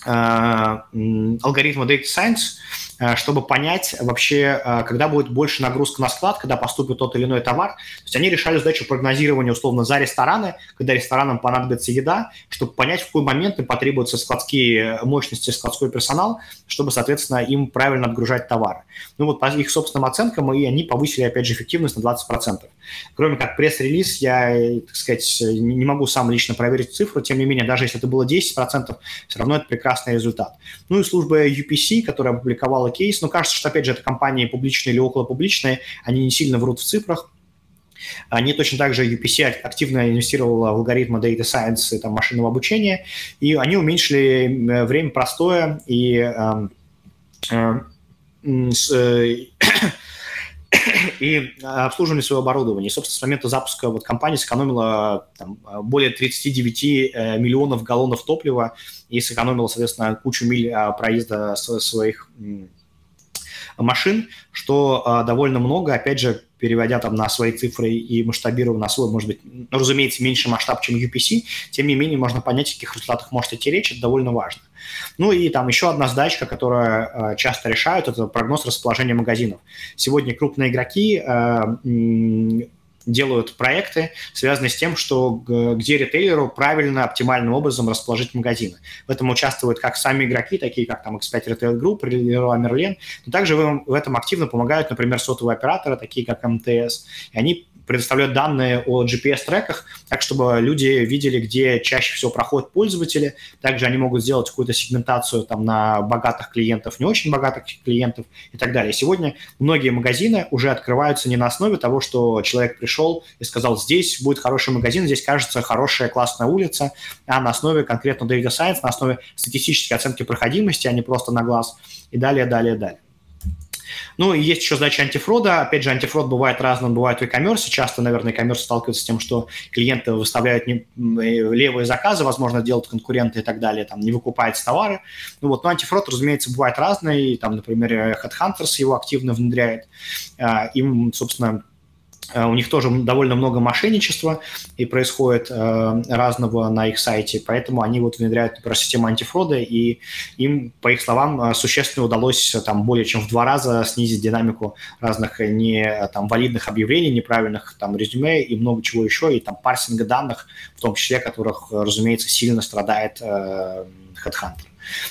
алгоритмы Data Science, Э, чтобы понять вообще, э, когда будет больше нагрузка на склад, когда поступит тот или иной товар. То есть они решали задачу прогнозирования условно за рестораны, когда ресторанам понадобится еда, чтобы понять, в какой момент им потребуются складские мощности, складской персонал, чтобы, соответственно, им правильно отгружать товары. Ну вот по их собственным оценкам, и они повысили, опять же, эффективность на 20%. Кроме как пресс-релиз, я, так сказать, не могу сам лично проверить цифру, тем не менее, даже если это было 10%, все равно это прекрасный результат. Ну и служба UPC, которая опубликовала кейс, но кажется, что, опять же, это компании публичные или около публичные, они не сильно врут в цифрах. Они точно так же UPC активно инвестировала в алгоритмы Data Science и там, машинного обучения, и они уменьшили время простоя и э, э, э, и обслуживание своего оборудования. И, собственно, с момента запуска вот компания сэкономила там, более 39 э, миллионов галлонов топлива и сэкономила, соответственно, кучу миль а, проезда своих машин, что а, довольно много, опять же, переводя там на свои цифры и масштабируя на свой, может быть, ну, разумеется, меньше масштаб, чем UPC, тем не менее можно понять, о каких результатах может идти речь, это довольно важно. Ну и там еще одна задачка, которую э, часто решают, это прогноз расположения магазинов. Сегодня крупные игроки э, делают проекты, связанные с тем, что где ритейлеру правильно, оптимальным образом расположить магазины. В этом участвуют как сами игроки, такие как там X5 Retail Group, Leroy Merlin, но также в этом активно помогают, например, сотовые операторы, такие как МТС, и они предоставляют данные о GPS-треках, так чтобы люди видели, где чаще всего проходят пользователи. Также они могут сделать какую-то сегментацию там, на богатых клиентов, не очень богатых клиентов и так далее. Сегодня многие магазины уже открываются не на основе того, что человек пришел и сказал, здесь будет хороший магазин, здесь кажется хорошая классная улица, а на основе конкретно data science, на основе статистической оценки проходимости, а не просто на глаз и далее, далее, далее. Ну, и есть еще задача антифрода. Опять же, антифрод бывает разным, бывает в e-commerce. Часто, наверное, e-commerce сталкивается с тем, что клиенты выставляют не, левые заказы, возможно, делают конкуренты и так далее, там, не выкупаются товары. Ну вот, но антифрод, разумеется, бывает разный. Там, например, Headhunters его активно внедряет. А, им, собственно, Э, у них тоже довольно много мошенничества и происходит э, разного на их сайте, поэтому они вот внедряют, например, систему антифрода, и им, по их словам, э, существенно удалось там более чем в два раза снизить динамику разных не там валидных объявлений, неправильных там резюме и много чего еще, и там парсинга данных, в том числе, которых, разумеется, сильно страдает э, Headhunter.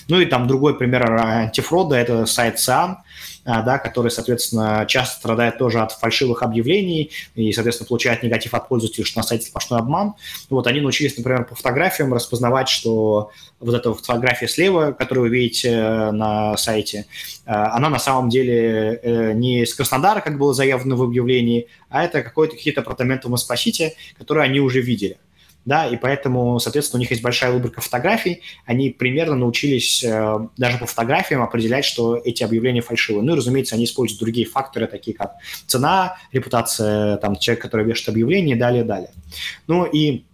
Ну и там другой пример антифрода – это сайт а, да, который, соответственно, часто страдает тоже от фальшивых объявлений и, соответственно, получает негатив от пользователей, что на сайте сплошной обман. Вот они научились, например, по фотографиям распознавать, что вот эта фотография слева, которую вы видите э, на сайте, э, она на самом деле э, не из Краснодара, как было заявлено в объявлении, а это какие-то апартаменты в Москва-Сити, которые они уже видели да, и поэтому, соответственно, у них есть большая выборка фотографий, они примерно научились э, даже по фотографиям определять, что эти объявления фальшивые. Ну и, разумеется, они используют другие факторы, такие как цена, репутация, там, человек, который вешает объявление и далее, далее. Ну и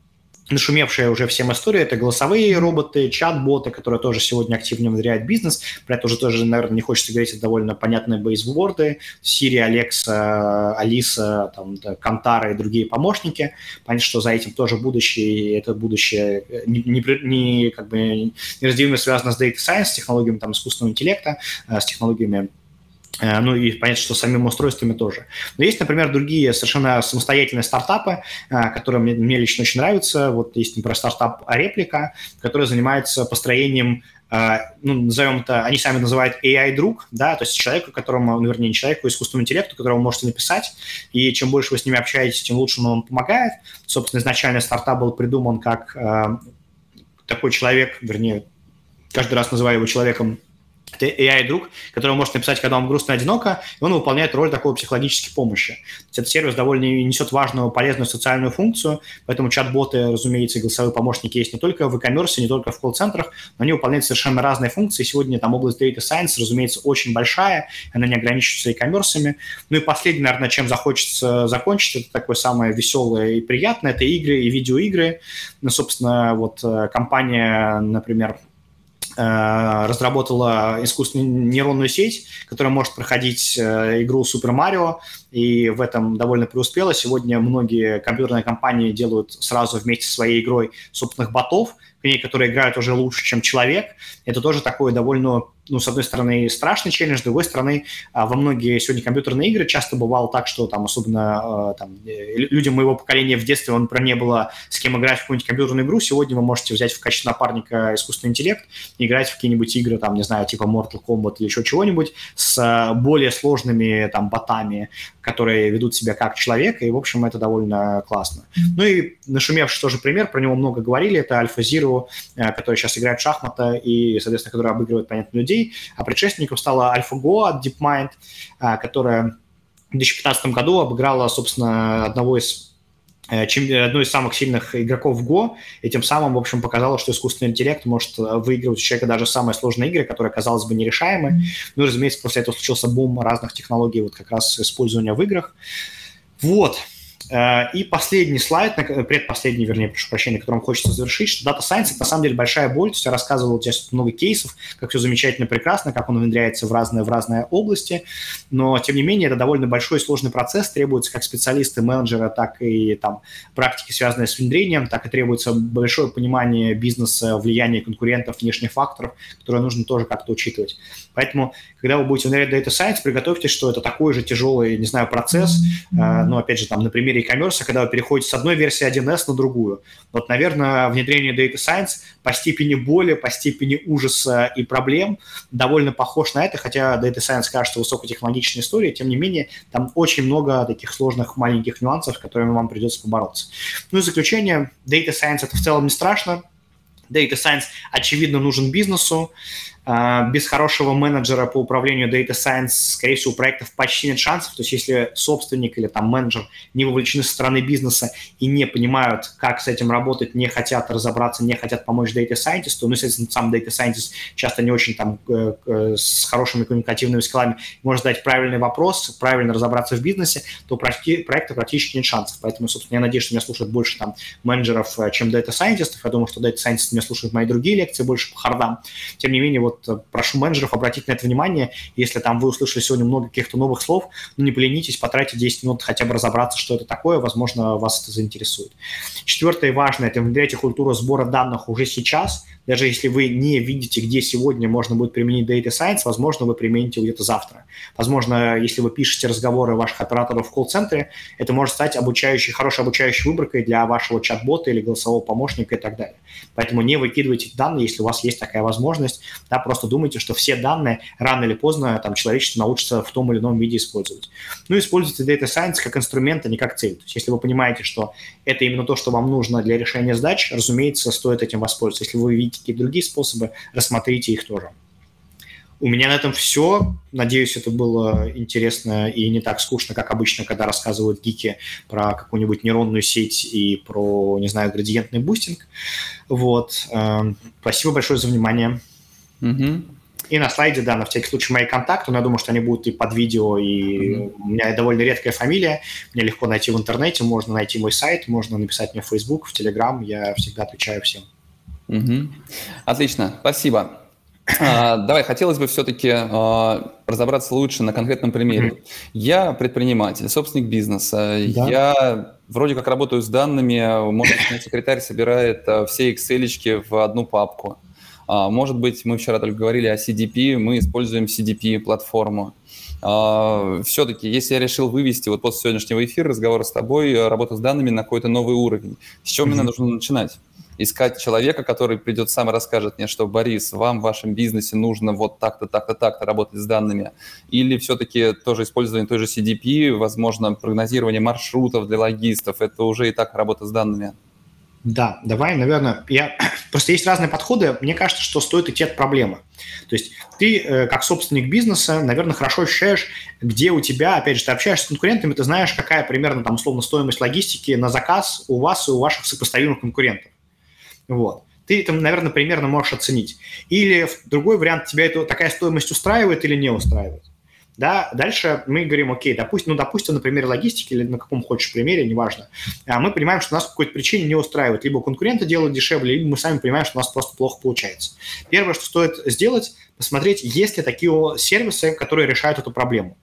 нашумевшая уже всем история, это голосовые роботы, чат-боты, которые тоже сегодня активно внедряют бизнес. Про это уже тоже, наверное, не хочется говорить, это довольно понятные бейсворды. Siri, Alexa, Алиса, там, Кантара и другие помощники. Понятно, что за этим тоже будущее, и это будущее не, не, не, как бы, неразделимо связано с Data Science, с технологиями там, искусственного интеллекта, э, с технологиями Э, ну и понятно, что самими устройствами тоже. Но есть, например, другие совершенно самостоятельные стартапы, э, которые мне, мне лично очень нравятся. Вот есть, например, стартап Реплика, который занимается построением э, ну, назовем это, они сами называют AI-друг, да, то есть человеку, которому, ну, вернее, не человеку, а искусственному интеллекту, вы можете написать, и чем больше вы с ними общаетесь, тем лучше он вам помогает. Собственно, изначально стартап был придуман как э, такой человек, вернее, каждый раз называю его человеком AI-друг, который может написать, когда вам грустно и одиноко, и он выполняет роль такой психологической помощи. Этот сервис довольно несет важную, полезную социальную функцию, поэтому чат-боты, разумеется, и голосовые помощники есть не только в e-commerce, не только в колл-центрах, но они выполняют совершенно разные функции. Сегодня там область Data Science, разумеется, очень большая, она не ограничивается e-commerce. Ну и последнее, наверное, чем захочется закончить, это такое самое веселое и приятное, это игры и видеоигры. Ну, собственно, вот э, компания, например, разработала искусственную нейронную сеть, которая может проходить э, игру Super Mario, и в этом довольно преуспела. Сегодня многие компьютерные компании делают сразу вместе со своей игрой собственных ботов, которые играют уже лучше, чем человек. Это тоже такое довольно ну, с одной стороны, страшный челлендж, с другой стороны, а, во многие сегодня компьютерные игры часто бывало так, что там особенно а, там, э, людям моего поколения в детстве, он про не было с кем играть в какую-нибудь компьютерную игру, сегодня вы можете взять в качестве напарника искусственный интеллект играть в какие-нибудь игры, там, не знаю, типа Mortal Kombat или еще чего-нибудь с а, более сложными там ботами, которые ведут себя как человек, и, в общем, это довольно классно. Ну и нашумевший тоже пример, про него много говорили, это Альфа Zero, который сейчас играет в шахматы и, соответственно, который обыгрывает, понятно, людей, а предшественником стала AlphaGo от DeepMind, а, которая в 2015 году обыграла, собственно, одного из э, одну из самых сильных игроков в Go, и тем самым, в общем, показала, что искусственный интеллект может э, выигрывать у человека даже самые сложные игры, которые, казалось бы, нерешаемы. Ну, разумеется, после этого случился бум разных технологий, вот как раз использования в играх. Вот. Э, и последний слайд, предпоследний, вернее, прошу прощения, которым хочется завершить, что Data Science – это на самом деле большая боль. То есть я рассказывал здесь много кейсов, как все замечательно, прекрасно, как он внедряется в разные, в разные области. Но, тем не менее, это довольно большой и сложный процесс. Требуется как специалисты, менеджера, так и там, практики, связанные с внедрением, так и требуется большое понимание бизнеса, влияния конкурентов, внешних факторов, которые нужно тоже как-то учитывать. Поэтому, когда вы будете внедрять Data Science, приготовьтесь, что это такой же тяжелый, не знаю, процесс. Mm-hmm. Ну, опять же, там, на примере e-commerce, когда вы переходите с одной версии 1С на другую. Вот, наверное, внедрение Data Science по степени боли, по степени ужаса и проблем довольно похож на это, хотя Data Science кажется высокотехнологичной историей, тем не менее, там очень много таких сложных маленьких нюансов, с которыми вам придется побороться. Ну и заключение, Data Science это в целом не страшно, Data Science, очевидно, нужен бизнесу. А, без хорошего менеджера по управлению Data Science, скорее всего, у проектов почти нет шансов. То есть если собственник или там менеджер не вовлечены со стороны бизнеса и не понимают, как с этим работать, не хотят разобраться, не хотят помочь Data Scientist, ну, естественно, сам Data Scientist часто не очень там э, э, с хорошими коммуникативными скиллами может задать правильный вопрос, правильно разобраться в бизнесе, то проекты практически нет шансов. Поэтому, собственно, я надеюсь, что меня слушают больше там менеджеров, э, чем Data Scientist. Я думаю, что Data Scientist меня слушают мои другие лекции больше по хардам. Тем не менее, вот э, прошу менеджеров обратить на это внимание. Если там вы услышали сегодня много каких-то новых слов, ну не поленитесь, потратьте 10 минут хотя бы разобраться, что это такое, возможно, вас это заинтересует. Четвертое и важное – это внедряйте культуру сбора данных уже сейчас, даже если вы не видите, где сегодня можно будет применить Data Science, возможно, вы примените где-то завтра. Возможно, если вы пишете разговоры ваших операторов в колл-центре, это может стать обучающей, хорошей обучающей выборкой для вашего чат-бота или голосового помощника и так далее. Поэтому не выкидывайте данные, если у вас есть такая возможность. Да, просто думайте, что все данные рано или поздно там, человечество научится в том или ином виде использовать. Ну, используйте Data Science как инструмент, а не как цель. То есть, если вы понимаете, что это именно то, что вам нужно для решения задач, разумеется, стоит этим воспользоваться. Если вы видите какие-то другие способы, рассмотрите их тоже. У меня на этом все. Надеюсь, это было интересно и не так скучно, как обычно, когда рассказывают гики про какую-нибудь нейронную сеть и про, не знаю, градиентный бустинг. Вот. Эм, спасибо большое за внимание. Угу. И на слайде, да, на всякий случай мои контакты, но я думаю, что они будут и под видео, и mm-hmm. у меня довольно редкая фамилия, мне легко найти в интернете, можно найти мой сайт, можно написать мне в Facebook, в Telegram, я всегда отвечаю всем. Угу. Отлично, спасибо. А, давай, хотелось бы все-таки а, разобраться лучше на конкретном примере. Я предприниматель, собственник бизнеса. Да. Я вроде как работаю с данными. Может быть, секретарь собирает а, все Excel в одну папку. А, может быть, мы вчера только говорили о CDP, мы используем CDP-платформу. А, все-таки, если я решил вывести вот после сегодняшнего эфира разговора с тобой работу с данными на какой-то новый уровень, с чего mm-hmm. мне нужно начинать? искать человека, который придет сам и расскажет мне, что, Борис, вам в вашем бизнесе нужно вот так-то, так-то, так-то работать с данными. Или все-таки тоже использование той же CDP, возможно, прогнозирование маршрутов для логистов, это уже и так работа с данными. Да, давай, наверное, я... Просто есть разные подходы. Мне кажется, что стоит идти от проблемы. То есть ты, э, как собственник бизнеса, наверное, хорошо ощущаешь, где у тебя, опять же, ты общаешься с конкурентами, ты знаешь, какая примерно там условно стоимость логистики на заказ у вас и у ваших сопоставимых конкурентов. Вот. Ты там, наверное, примерно можешь оценить. Или другой вариант, тебя это, такая стоимость устраивает или не устраивает. Да, дальше мы говорим, окей, допустим, ну, допустим, на примере логистики или на каком хочешь примере, неважно, а мы понимаем, что нас по какой-то причине не устраивает. Либо конкуренты делают дешевле, либо мы сами понимаем, что у нас просто плохо получается. Первое, что стоит сделать, посмотреть, есть ли такие сервисы, которые решают эту проблему.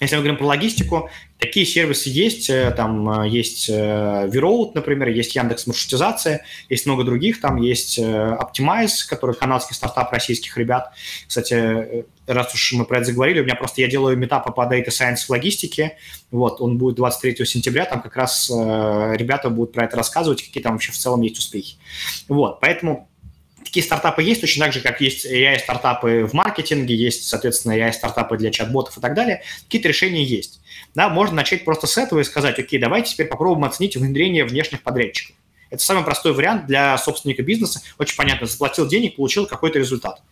Если мы говорим про логистику, такие сервисы есть. Э, там э, есть Verout, например, есть Яндекс Маршрутизация, есть много других. Там есть Optimize, который канадский стартап российских ребят. Кстати, раз уж мы про это заговорили, у меня просто я делаю метапы по Data Science в логистике. Вот, он будет 23 сентября, там как раз э, ребята будут про это рассказывать, какие там вообще в целом есть успехи. Вот, поэтому такие стартапы есть, точно так же, как есть AI-стартапы в маркетинге, есть, соответственно, AI-стартапы для чат-ботов и так далее. Какие-то решения есть. Да, можно начать просто с этого и сказать, окей, давайте теперь попробуем оценить внедрение внешних подрядчиков. Это самый простой вариант для собственника бизнеса. Очень понятно, заплатил денег, получил какой-то результат.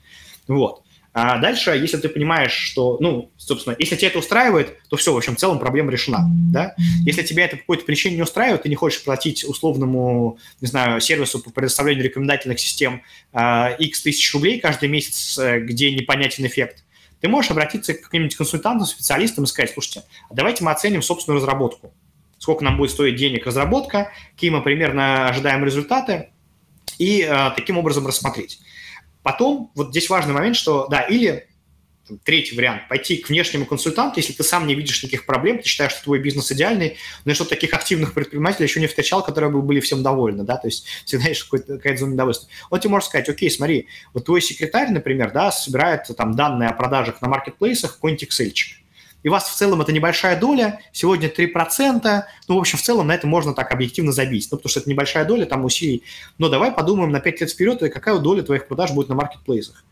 Вот. А дальше, если ты понимаешь, что, ну, собственно, если тебя это устраивает, то все, в общем, в целом проблема решена, да? Если тебя это по какой-то причине не устраивает, ты не хочешь платить условному, не знаю, сервису по предоставлению рекомендательных систем а, X тысяч рублей каждый месяц, э, где непонятен эффект, ты можешь обратиться к каким-нибудь консультантам, специалистам и сказать, слушайте, а давайте мы оценим собственную разработку. Сколько нам будет стоить денег разработка, какие мы примерно ожидаем результаты, и а, таким образом рассмотреть. Потом, вот здесь важный момент, что, да, или там, третий вариант, пойти к внешнему консультанту, если ты сам не видишь никаких проблем, ты считаешь, что твой бизнес идеальный, но что таких активных предпринимателей еще не встречал, которые бы были всем довольны, да, то есть всегда есть какая-то зона недовольства. Он тебе может сказать, окей, смотри, вот твой секретарь, например, да, собирает там данные о продажах на маркетплейсах, какой-нибудь excel -чик и у вас в целом это небольшая доля, сегодня 3%, ну, в общем, в целом на это можно так объективно забить, ну, потому что это небольшая доля, там усилий. Но давай подумаем на 5 лет вперед, какая доля твоих продаж будет на маркетплейсах.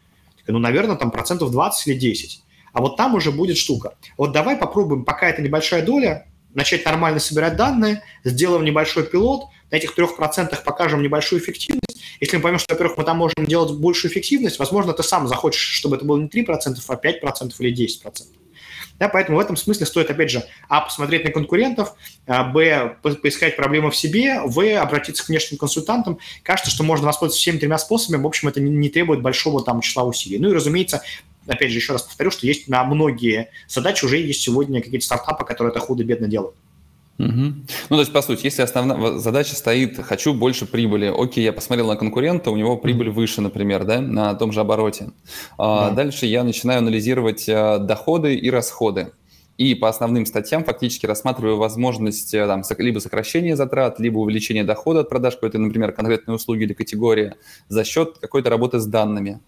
Ну, наверное, там процентов 20 или 10. А вот там уже будет штука. Вот давай попробуем, пока это небольшая доля, начать нормально собирать данные, сделаем небольшой пилот, на этих трех процентах покажем небольшую эффективность, если мы поймем, что, во-первых, мы там можем делать большую эффективность, возможно, ты сам захочешь, чтобы это было не 3%, а 5% или 10%. Да, поэтому в этом смысле стоит, опять же, а, посмотреть на конкурентов, а, б, поискать проблемы в себе, в, обратиться к внешним консультантам. Кажется, что можно воспользоваться всеми тремя способами, в общем, это не, не требует большого там числа усилий. Ну и, разумеется, опять же, еще раз повторю, что есть на многие задачи уже есть сегодня какие-то стартапы, которые это худо-бедно делают. Угу. Ну, то есть, по сути, если основная задача стоит «хочу больше прибыли», окей, я посмотрел на конкурента, у него прибыль выше, например, да, на том же обороте. А да. Дальше я начинаю анализировать а, доходы и расходы. И по основным статьям фактически рассматриваю возможность э, там, либо сокращения затрат, либо увеличения дохода от продаж какой-то, например, конкретной услуги или категории за счет какой-то работы с данными.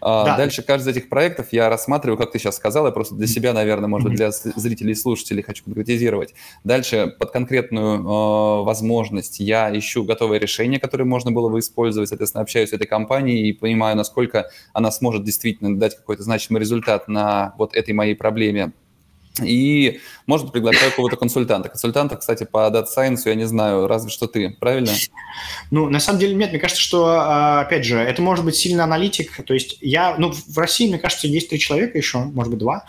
А, да. Дальше каждый из этих проектов я рассматриваю, как ты сейчас сказал, я просто для себя, наверное, может быть, для зрителей и слушателей хочу конкретизировать. Дальше под конкретную э, возможность я ищу готовое решение, которое можно было бы использовать, соответственно, общаюсь с этой компанией и понимаю, насколько она сможет действительно дать какой-то значимый результат на вот этой моей проблеме и, может, приглашаю какого-то консультанта. Консультанта, кстати, по Data Science я не знаю, разве что ты, правильно? Ну, на самом деле нет. Мне кажется, что, а, опять же, это может быть сильный аналитик. То есть я, ну, в России, мне кажется, есть три человека еще, может быть, два.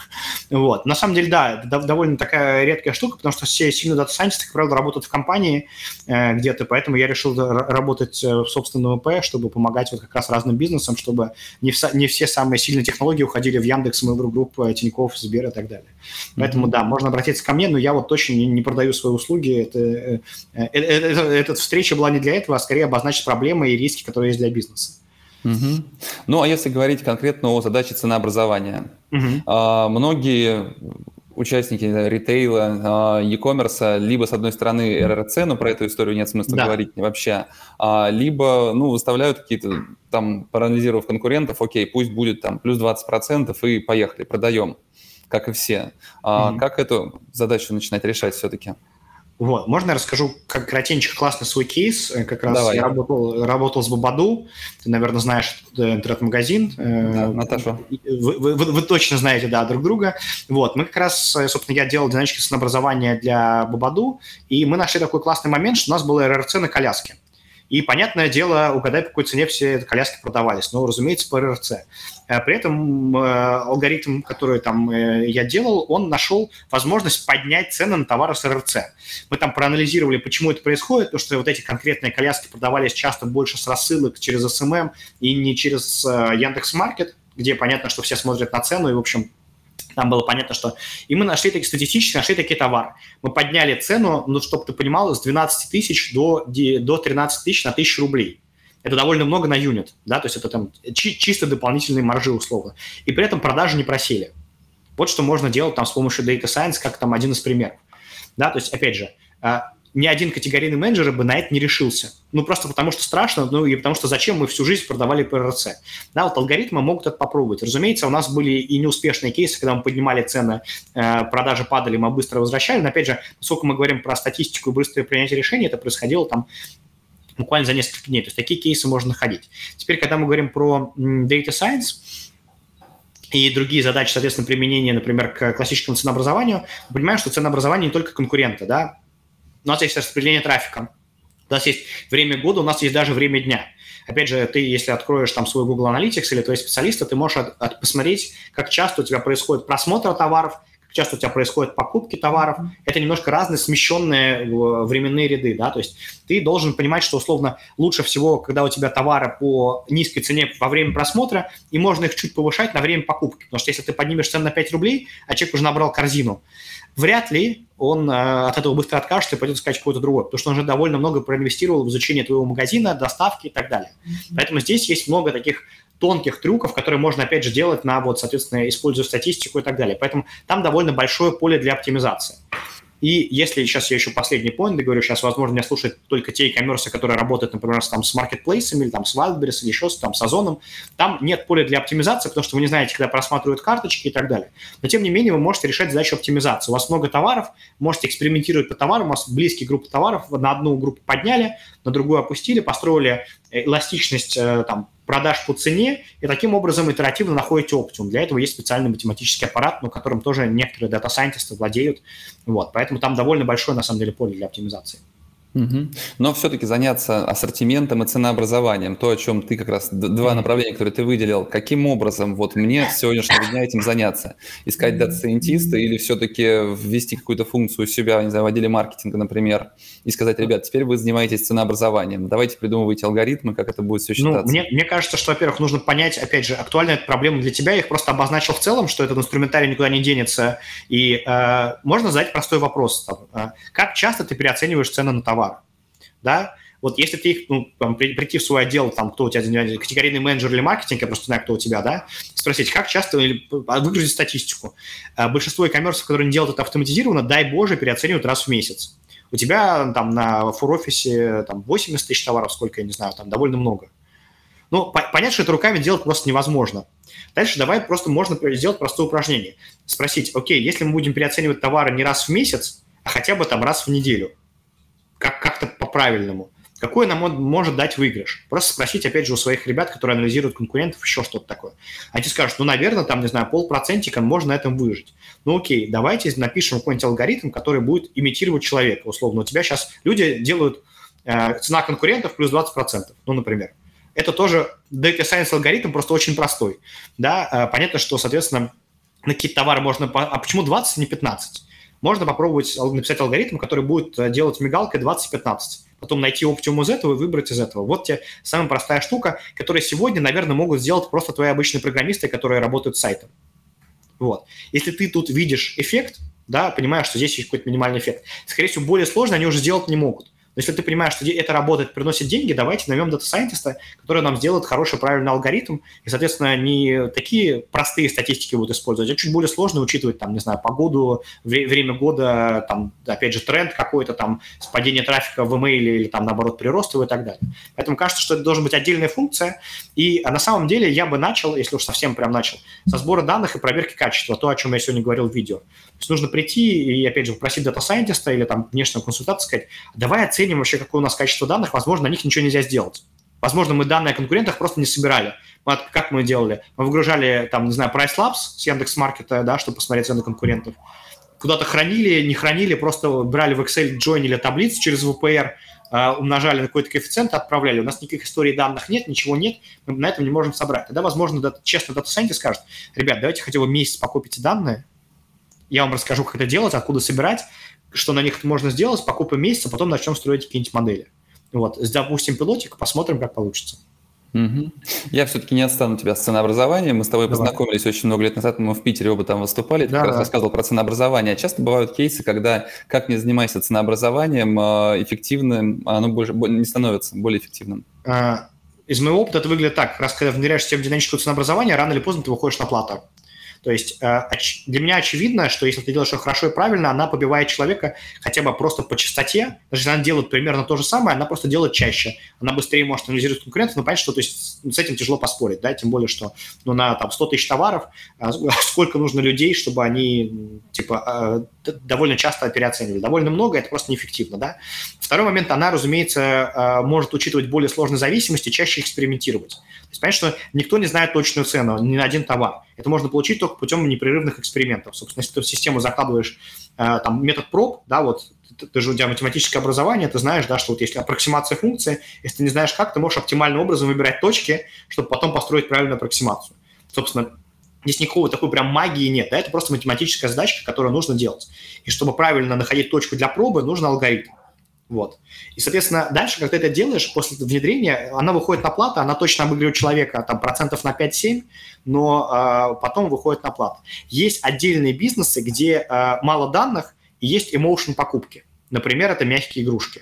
Вот. На самом деле, да, довольно такая редкая штука, потому что все сильные Data Science, как правило, работают в компании э, где-то, поэтому я решил работать э, в собственном ВП, чтобы помогать вот как раз разным бизнесам, чтобы не, не все самые сильные технологии уходили в Яндекс, Mail.ru Group, Тинькофф, Сбер и так далее. Поэтому, да, можно обратиться ко мне, но я вот точно не, не продаю свои услуги. Это, э, э, э, это, эта встреча была не для этого, а скорее обозначить проблемы и риски, которые есть для бизнеса. Угу. Ну, а если говорить конкретно о задаче ценообразования, угу. а, многие участники ритейла, а, e-commerce, либо, с одной стороны, РРЦ, но про эту историю нет смысла да. говорить вообще, а, либо, ну, выставляют какие-то, там, проанализировав конкурентов, окей, пусть будет там плюс 20% и поехали, продаем как и все. А mm-hmm. Как эту задачу начинать решать все-таки? Вот. Можно я расскажу как коротенько классный свой кейс? Э, как раз Давай. я работал, работал с Бабаду. Ты, наверное, знаешь э, интернет-магазин. Э, да, Наташа. Вы, вы, вы, вы точно знаете, да, друг друга. Вот. Мы как раз, собственно, я делал динамическое ценообразование для Бабаду, и мы нашли такой классный момент, что у нас было РРЦ на коляске. И, понятное дело, угадай, по какой цене все эти коляски продавались. Но, разумеется, по РРЦ. Э, при этом э, алгоритм, который там э, я делал, он нашел возможность поднять цены на товары с РРЦ. Мы там проанализировали, почему это происходит, потому что вот эти конкретные коляски продавались часто больше с рассылок через СММ и не через Яндекс.Маркет, где понятно, что все смотрят на цену, и, в общем, там было понятно, что... И мы нашли такие, статистически нашли такие товары. Мы подняли цену, ну, чтобы ты понимал, с 12 тысяч до, до 13 тысяч на 1000 рублей. Это довольно много на юнит, да, то есть это там чи- чисто дополнительные маржи условно. И при этом продажи не просели. Вот что можно делать там с помощью Data Science, как там один из примеров. Да, то есть, опять же, а, ни один категорийный менеджер бы на это не решился. Ну, просто потому что страшно, ну и потому что зачем мы всю жизнь продавали ПРЦ. Да, вот алгоритмы могут это попробовать. Разумеется, у нас были и неуспешные кейсы, когда мы поднимали цены, э, продажи падали, мы быстро возвращали. Но, опять же, поскольку мы говорим про статистику и быстрое принятие решений, это происходило там буквально за несколько дней. То есть такие кейсы можно находить. Теперь, когда мы говорим про Data Science, и другие задачи, соответственно, применения, например, к классическому ценообразованию, мы понимаем, что ценообразование не только конкуренты, да, у нас есть распределение трафика, у нас есть время года, у нас есть даже время дня. Опять же, ты, если откроешь там свой Google Analytics или твои специалисты, ты можешь от, от, посмотреть, как часто у тебя происходит просмотр товаров, как часто у тебя происходят покупки товаров. Это немножко разные смещенные э, временные ряды, да, то есть ты должен понимать, что условно лучше всего, когда у тебя товары по низкой цене во время просмотра, и можно их чуть повышать на время покупки. Потому что если ты поднимешь цену на 5 рублей, а человек уже набрал корзину, вряд ли он э, от этого быстро откажется и пойдет искать какой-то другой, потому что он уже довольно много проинвестировал в изучение твоего магазина, доставки и так далее. Mm-hmm. Поэтому здесь есть много таких тонких трюков, которые можно, опять же, делать на, вот, соответственно, используя статистику и так далее. Поэтому там довольно большое поле для оптимизации. И если сейчас я еще последний point говорю, сейчас, возможно, меня слушают только те e-commerce, которые работают, например, с, там, с маркетплейсами или там, с Wildberries или еще с, там, с Озоном, там нет поля для оптимизации, потому что вы не знаете, когда просматривают карточки и так далее. Но, тем не менее, вы можете решать задачу оптимизации. У вас много товаров, можете экспериментировать по товарам, у вас близкие группы товаров, на одну группу подняли, на другую опустили, построили эластичность э, там, продаж по цене, и таким образом итеративно находите оптимум. Для этого есть специальный математический аппарат, но которым тоже некоторые дата-сайентисты владеют. Вот, поэтому там довольно большое, на самом деле, поле для оптимизации. Угу. Но все-таки заняться ассортиментом и ценообразованием, то, о чем ты как раз, два направления, которые ты выделил, каким образом вот мне с сегодняшнего дня этим заняться? Искать дата-сайентиста или все-таки ввести какую-то функцию у себя, не знаю, в отделе маркетинга, например, и сказать, ребят, теперь вы занимаетесь ценообразованием, давайте придумывайте алгоритмы, как это будет все считаться. Ну, мне, мне кажется, что, во-первых, нужно понять, опять же, актуальна эта проблема для тебя, я их просто обозначил в целом, что этот инструментарий никуда не денется, и э, можно задать простой вопрос, там, э, как часто ты переоцениваешь цены на товар? Да, вот если ты их, ну, там, прийти в свой отдел, там, кто у тебя, категорийный менеджер или маркетинг, я просто знаю, кто у тебя, да, спросить, как часто, а, выгрузить статистику. А, большинство e-commerce, которые не делают это автоматизированно, дай боже, переоценивают раз в месяц. У тебя там на фур-офисе там 80 тысяч товаров, сколько, я не знаю, там довольно много. Ну, понять, что это руками делать просто невозможно. Дальше давай просто можно сделать простое упражнение. Спросить, окей, если мы будем переоценивать товары не раз в месяц, а хотя бы там раз в неделю – как- как-то по-правильному. Какой нам он может дать выигрыш? Просто спросить, опять же, у своих ребят, которые анализируют конкурентов, еще что-то такое. Они скажут, ну, наверное, там, не знаю, полпроцентика можно на этом выжить. Ну, окей, давайте напишем какой-нибудь алгоритм, который будет имитировать человека, условно. У тебя сейчас люди делают э, цена конкурентов плюс 20%, ну, например. Это тоже data science алгоритм, просто очень простой. Да, э, понятно, что, соответственно, на какие-то товары можно... А почему 20, а не 15? Можно попробовать написать алгоритм, который будет э, делать мигалкой 20-15. Потом найти оптимум из этого и выбрать из этого. Вот тебе самая простая штука, которую сегодня, наверное, могут сделать просто твои обычные программисты, которые работают с сайтом. Вот. Если ты тут видишь эффект, да, понимаешь, что здесь есть какой-то минимальный эффект, скорее всего, более сложно они уже сделать не могут. Но если ты понимаешь, что это работает, приносит деньги, давайте наймем дата-сайентиста, который нам сделает хороший, правильный алгоритм, и, соответственно, не такие простые статистики будут использовать, а чуть более сложно учитывать, там, не знаю, погоду, время года, там, опять же, тренд какой-то, там, падение трафика в email или, там, наоборот, прирост его и так далее. Поэтому кажется, что это должна быть отдельная функция, и а на самом деле я бы начал, если уж совсем прям начал, со сбора данных и проверки качества, то, о чем я сегодня говорил в видео. То есть нужно прийти и, опять же, попросить дата-сайентиста или, там, внешнего консультанта сказать, давай оценим оценим вообще, какое у нас качество данных, возможно, на них ничего нельзя сделать. Возможно, мы данные о конкурентах просто не собирали. Мы, как мы делали? Мы выгружали, там, не знаю, Price Labs с Яндекс.Маркета, да, чтобы посмотреть цены конкурентов. Куда-то хранили, не хранили, просто брали в Excel, джойнили таблицу через ВПР, э, умножали на какой-то коэффициент, отправляли. У нас никаких историй данных нет, ничего нет, мы на этом не можем собрать. Тогда, возможно, честно, дата-сайентист скажет, ребят, давайте хотя бы месяц покопите данные, я вам расскажу, как это делать, откуда собирать, что на них можно сделать, покопим месяц, а потом начнем строить какие-нибудь модели. Вот, запустим пилотик, посмотрим, как получится. Угу. Я все-таки не отстану тебя с ценообразованием. Мы с тобой Давай. познакомились очень много лет назад, мы в Питере оба там выступали. Ты да, как раз рассказывал про ценообразование. Часто бывают кейсы, когда, как не занимайся ценообразованием, а, эффективным, оно больше, не становится более эффективным. А, из моего опыта это выглядит так. Раз когда внедряешь систему динамического ценообразования, рано или поздно ты выходишь на плату. То есть э, для меня очевидно, что если ты делаешь ее хорошо и правильно, она побивает человека хотя бы просто по частоте. Даже если она делает примерно то же самое, она просто делает чаще. Она быстрее может анализировать конкурентов, но понятно, что то есть, с этим тяжело поспорить, да, тем более, что ну, на там, 100 тысяч товаров а сколько нужно людей, чтобы они типа э, довольно часто переоценивали. Довольно много, это просто неэффективно, да. Второй момент, она, разумеется, э, может учитывать более сложные зависимости, чаще экспериментировать. То есть, понятно, что никто не знает точную цену ни на один товар. Это можно получить только путем непрерывных экспериментов. Собственно, если ты в систему закладываешь э, там, метод проб, да, вот ты, ты же у тебя математическое образование, ты знаешь, да, что вот если аппроксимация функции, если ты не знаешь как, ты можешь оптимальным образом выбирать точки, чтобы потом построить правильную аппроксимацию. Собственно, Здесь никакого такой прям магии нет, да, это просто математическая задачка, которую нужно делать. И чтобы правильно находить точку для пробы, нужен алгоритм. Вот. И, соответственно, дальше, когда ты это делаешь, после внедрения, она выходит на плату, она точно обыгрывает человека там, процентов на 5-7, но э, потом выходит на плату. Есть отдельные бизнесы, где э, мало данных и есть emotion покупки. Например, это мягкие игрушки.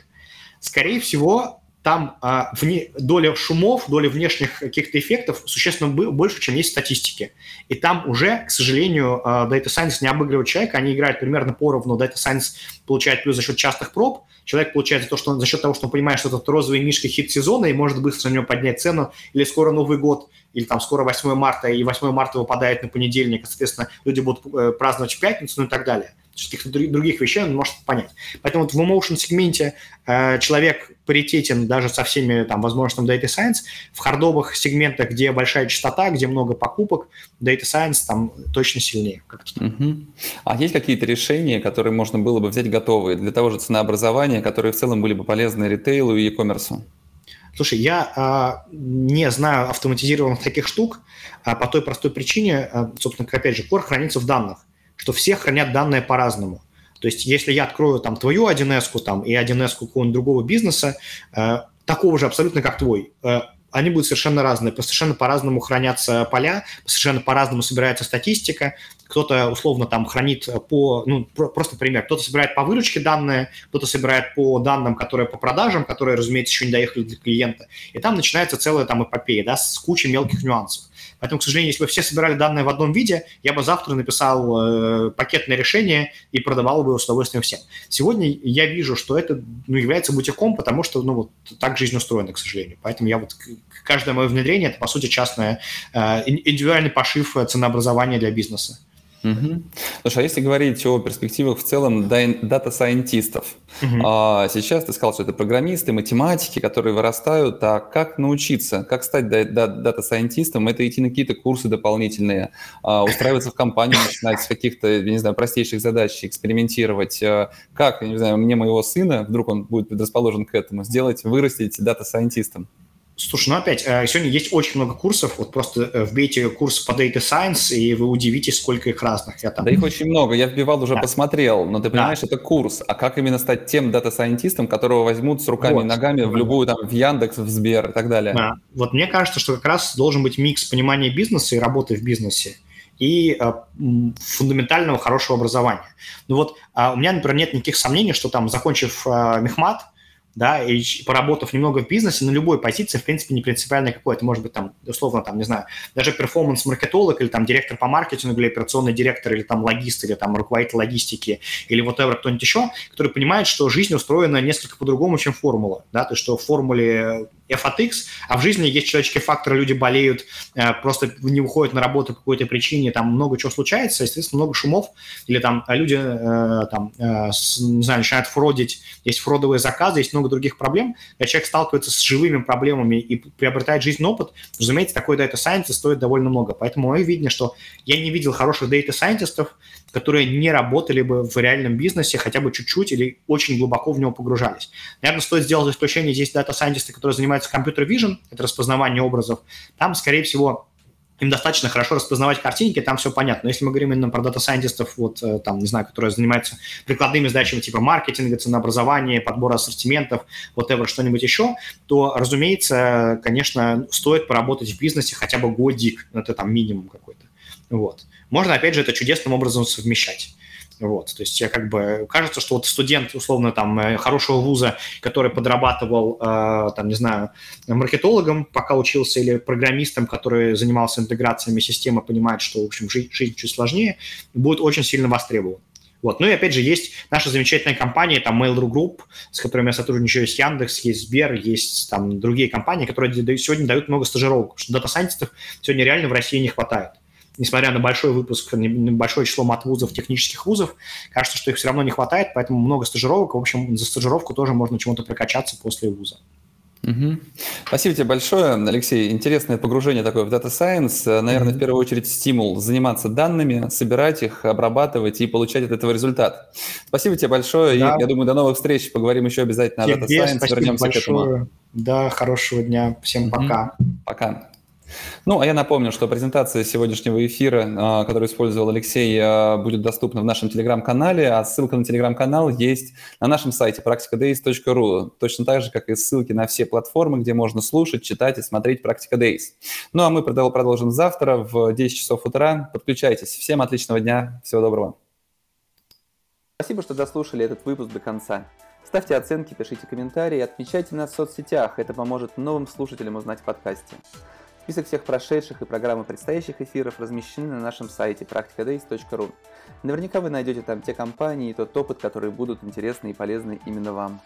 Скорее всего, там а, вне, доля шумов, доля внешних каких-то эффектов существенно больше, чем есть статистики. И там уже, к сожалению, а, Data Science не обыгрывает человека, они играют примерно поровну. Data Science получает плюс за счет частых проб, человек получает за, то, что он, за счет того, что он понимает, что это розовый мишка хит сезона и может быстро на него поднять цену, или скоро Новый год, или там скоро 8 марта, и 8 марта выпадает на понедельник, соответственно, люди будут э, праздновать в пятницу, ну и так далее. Каких-то других вещей он может понять. Поэтому вот в emotion сегменте э, человек паритетен даже со всеми там возможностями Data Science. В хардовых сегментах, где большая частота, где много покупок, Data Science там точно сильнее. Угу. А есть какие-то решения, которые можно было бы взять готовые для того же ценообразования, которые в целом были бы полезны ритейлу и e-commerce? Слушай, я э, не знаю автоматизированных таких штук а, по той простой причине, э, собственно, как опять же, core хранится в данных, что все хранят данные по-разному. То есть, если я открою там твою 1С там, и 1С какого-нибудь другого бизнеса, э, такого же абсолютно, как твой, э, они будут совершенно разные, совершенно по-разному хранятся поля, совершенно по-разному собирается статистика, кто-то условно там хранит по, ну, просто пример, кто-то собирает по выручке данные, кто-то собирает по данным, которые по продажам, которые, разумеется, еще не доехали до клиента. И там начинается целая там эпопея, да, с кучей мелких нюансов. Поэтому, к сожалению, если бы все собирали данные в одном виде, я бы завтра написал э, пакетное решение и продавал бы его с удовольствием всем. Сегодня я вижу, что это ну, является бутиком, потому что ну, вот так жизнь устроена, к сожалению. Поэтому я вот каждое мое внедрение – это, по сути, частное, э, индивидуальный пошив ценообразования для бизнеса. Угу. Слушай, а если говорить о перспективах в целом дата-сайентистов, угу. а, сейчас ты сказал, что это программисты, математики, которые вырастают, а как научиться, как стать дата-сайентистом? Это идти на какие-то курсы дополнительные, а, устраиваться в компанию, начинать с каких-то, я не знаю, простейших задач, экспериментировать. А, как, я не знаю, мне моего сына, вдруг он будет предрасположен к этому, сделать, вырастить дата-сайентистом? Слушай, ну опять, э, сегодня есть очень много курсов, вот просто э, вбейте курс по Data Science, и вы удивитесь, сколько их разных. Я там... Да их очень много, я вбивал, уже да. посмотрел, но ты понимаешь, да. это курс, а как именно стать тем дата-сайентистом, которого возьмут с руками вот. и ногами в любую, там, в Яндекс, в Сбер и так далее? Да. Вот мне кажется, что как раз должен быть микс понимания бизнеса и работы в бизнесе и э, фундаментального хорошего образования. Ну вот э, у меня, например, нет никаких сомнений, что там, закончив э, мехмат, да, и поработав немного в бизнесе, на любой позиции, в принципе, не принципиально какой. Это может быть там, условно, там, не знаю, даже перформанс-маркетолог или там директор по маркетингу, или операционный директор, или там логист, или там руководитель логистики, или вот кто-нибудь еще, который понимает, что жизнь устроена несколько по-другому, чем формула, да, то есть что в формуле F от X, а в жизни есть человеческие факторы, люди болеют, э, просто не выходят на работу по какой-то причине, там много чего случается, естественно, много шумов, или там люди, э, там, э, не знаю, начинают фродить, есть фродовые заказы, есть много других проблем, когда человек сталкивается с живыми проблемами и приобретает жизненный опыт, разумеется, такой data science стоит довольно много. Поэтому мое видение, что я не видел хороших scientistов, которые не работали бы в реальном бизнесе хотя бы чуть-чуть или очень глубоко в него погружались. Наверное, стоит сделать исключение. Здесь дата-сайентисты, которые занимаются computer vision, это распознавание образов. Там, скорее всего, им достаточно хорошо распознавать картинки, там все понятно. Но если мы говорим именно про дата-сайентистов, вот э, там, не знаю, которые занимаются прикладными задачами типа маркетинга, ценообразования, подбора ассортиментов, whatever, что-нибудь еще, то, разумеется, конечно, стоит поработать в бизнесе хотя бы годик, это там минимум какой-то. Вот. Можно, опять же, это чудесным образом совмещать. Вот, то есть я как бы кажется, что вот студент условно там э, хорошего вуза, который подрабатывал, э, там не знаю, маркетологом, пока учился, или программистом, который занимался интеграциями системы, понимает, что в общем жизнь, жизнь чуть сложнее, будет очень сильно востребован. Вот. Ну и опять же есть наша замечательная компания, там Mail.ru Group, с которыми я сотрудничаю, есть Яндекс, есть Сбер, есть там другие компании, которые сегодня дают много стажировок, что дата-сайентистов сегодня реально в России не хватает несмотря на большой выпуск, на большое число мат-вузов, технических вузов, кажется, что их все равно не хватает, поэтому много стажировок. В общем, за стажировку тоже можно чему-то прокачаться после вуза. Угу. Спасибо тебе большое, Алексей. Интересное погружение такое в Data Science. Наверное, mm в первую очередь стимул заниматься данными, собирать их, обрабатывать и получать от этого результат. Спасибо тебе большое. Да. И, я думаю, до новых встреч. Поговорим еще обязательно тебе о Data Science. Вернемся большое. к этому. Да, хорошего дня. Всем mm пока. Пока. Ну, а я напомню, что презентация сегодняшнего эфира, а, которую использовал Алексей, а, будет доступна в нашем телеграм-канале, а ссылка на телеграм-канал есть на нашем сайте practicadays.ru, точно так же, как и ссылки на все платформы, где можно слушать, читать и смотреть Практика Days. Ну, а мы продолжим завтра в 10 часов утра. Подключайтесь. Всем отличного дня. Всего доброго. Спасибо, что дослушали этот выпуск до конца. Ставьте оценки, пишите комментарии, отмечайте нас в соцсетях. Это поможет новым слушателям узнать в подкасте. Список всех прошедших и программы предстоящих эфиров размещены на нашем сайте practicadays.ru. Наверняка вы найдете там те компании и тот опыт, которые будут интересны и полезны именно вам.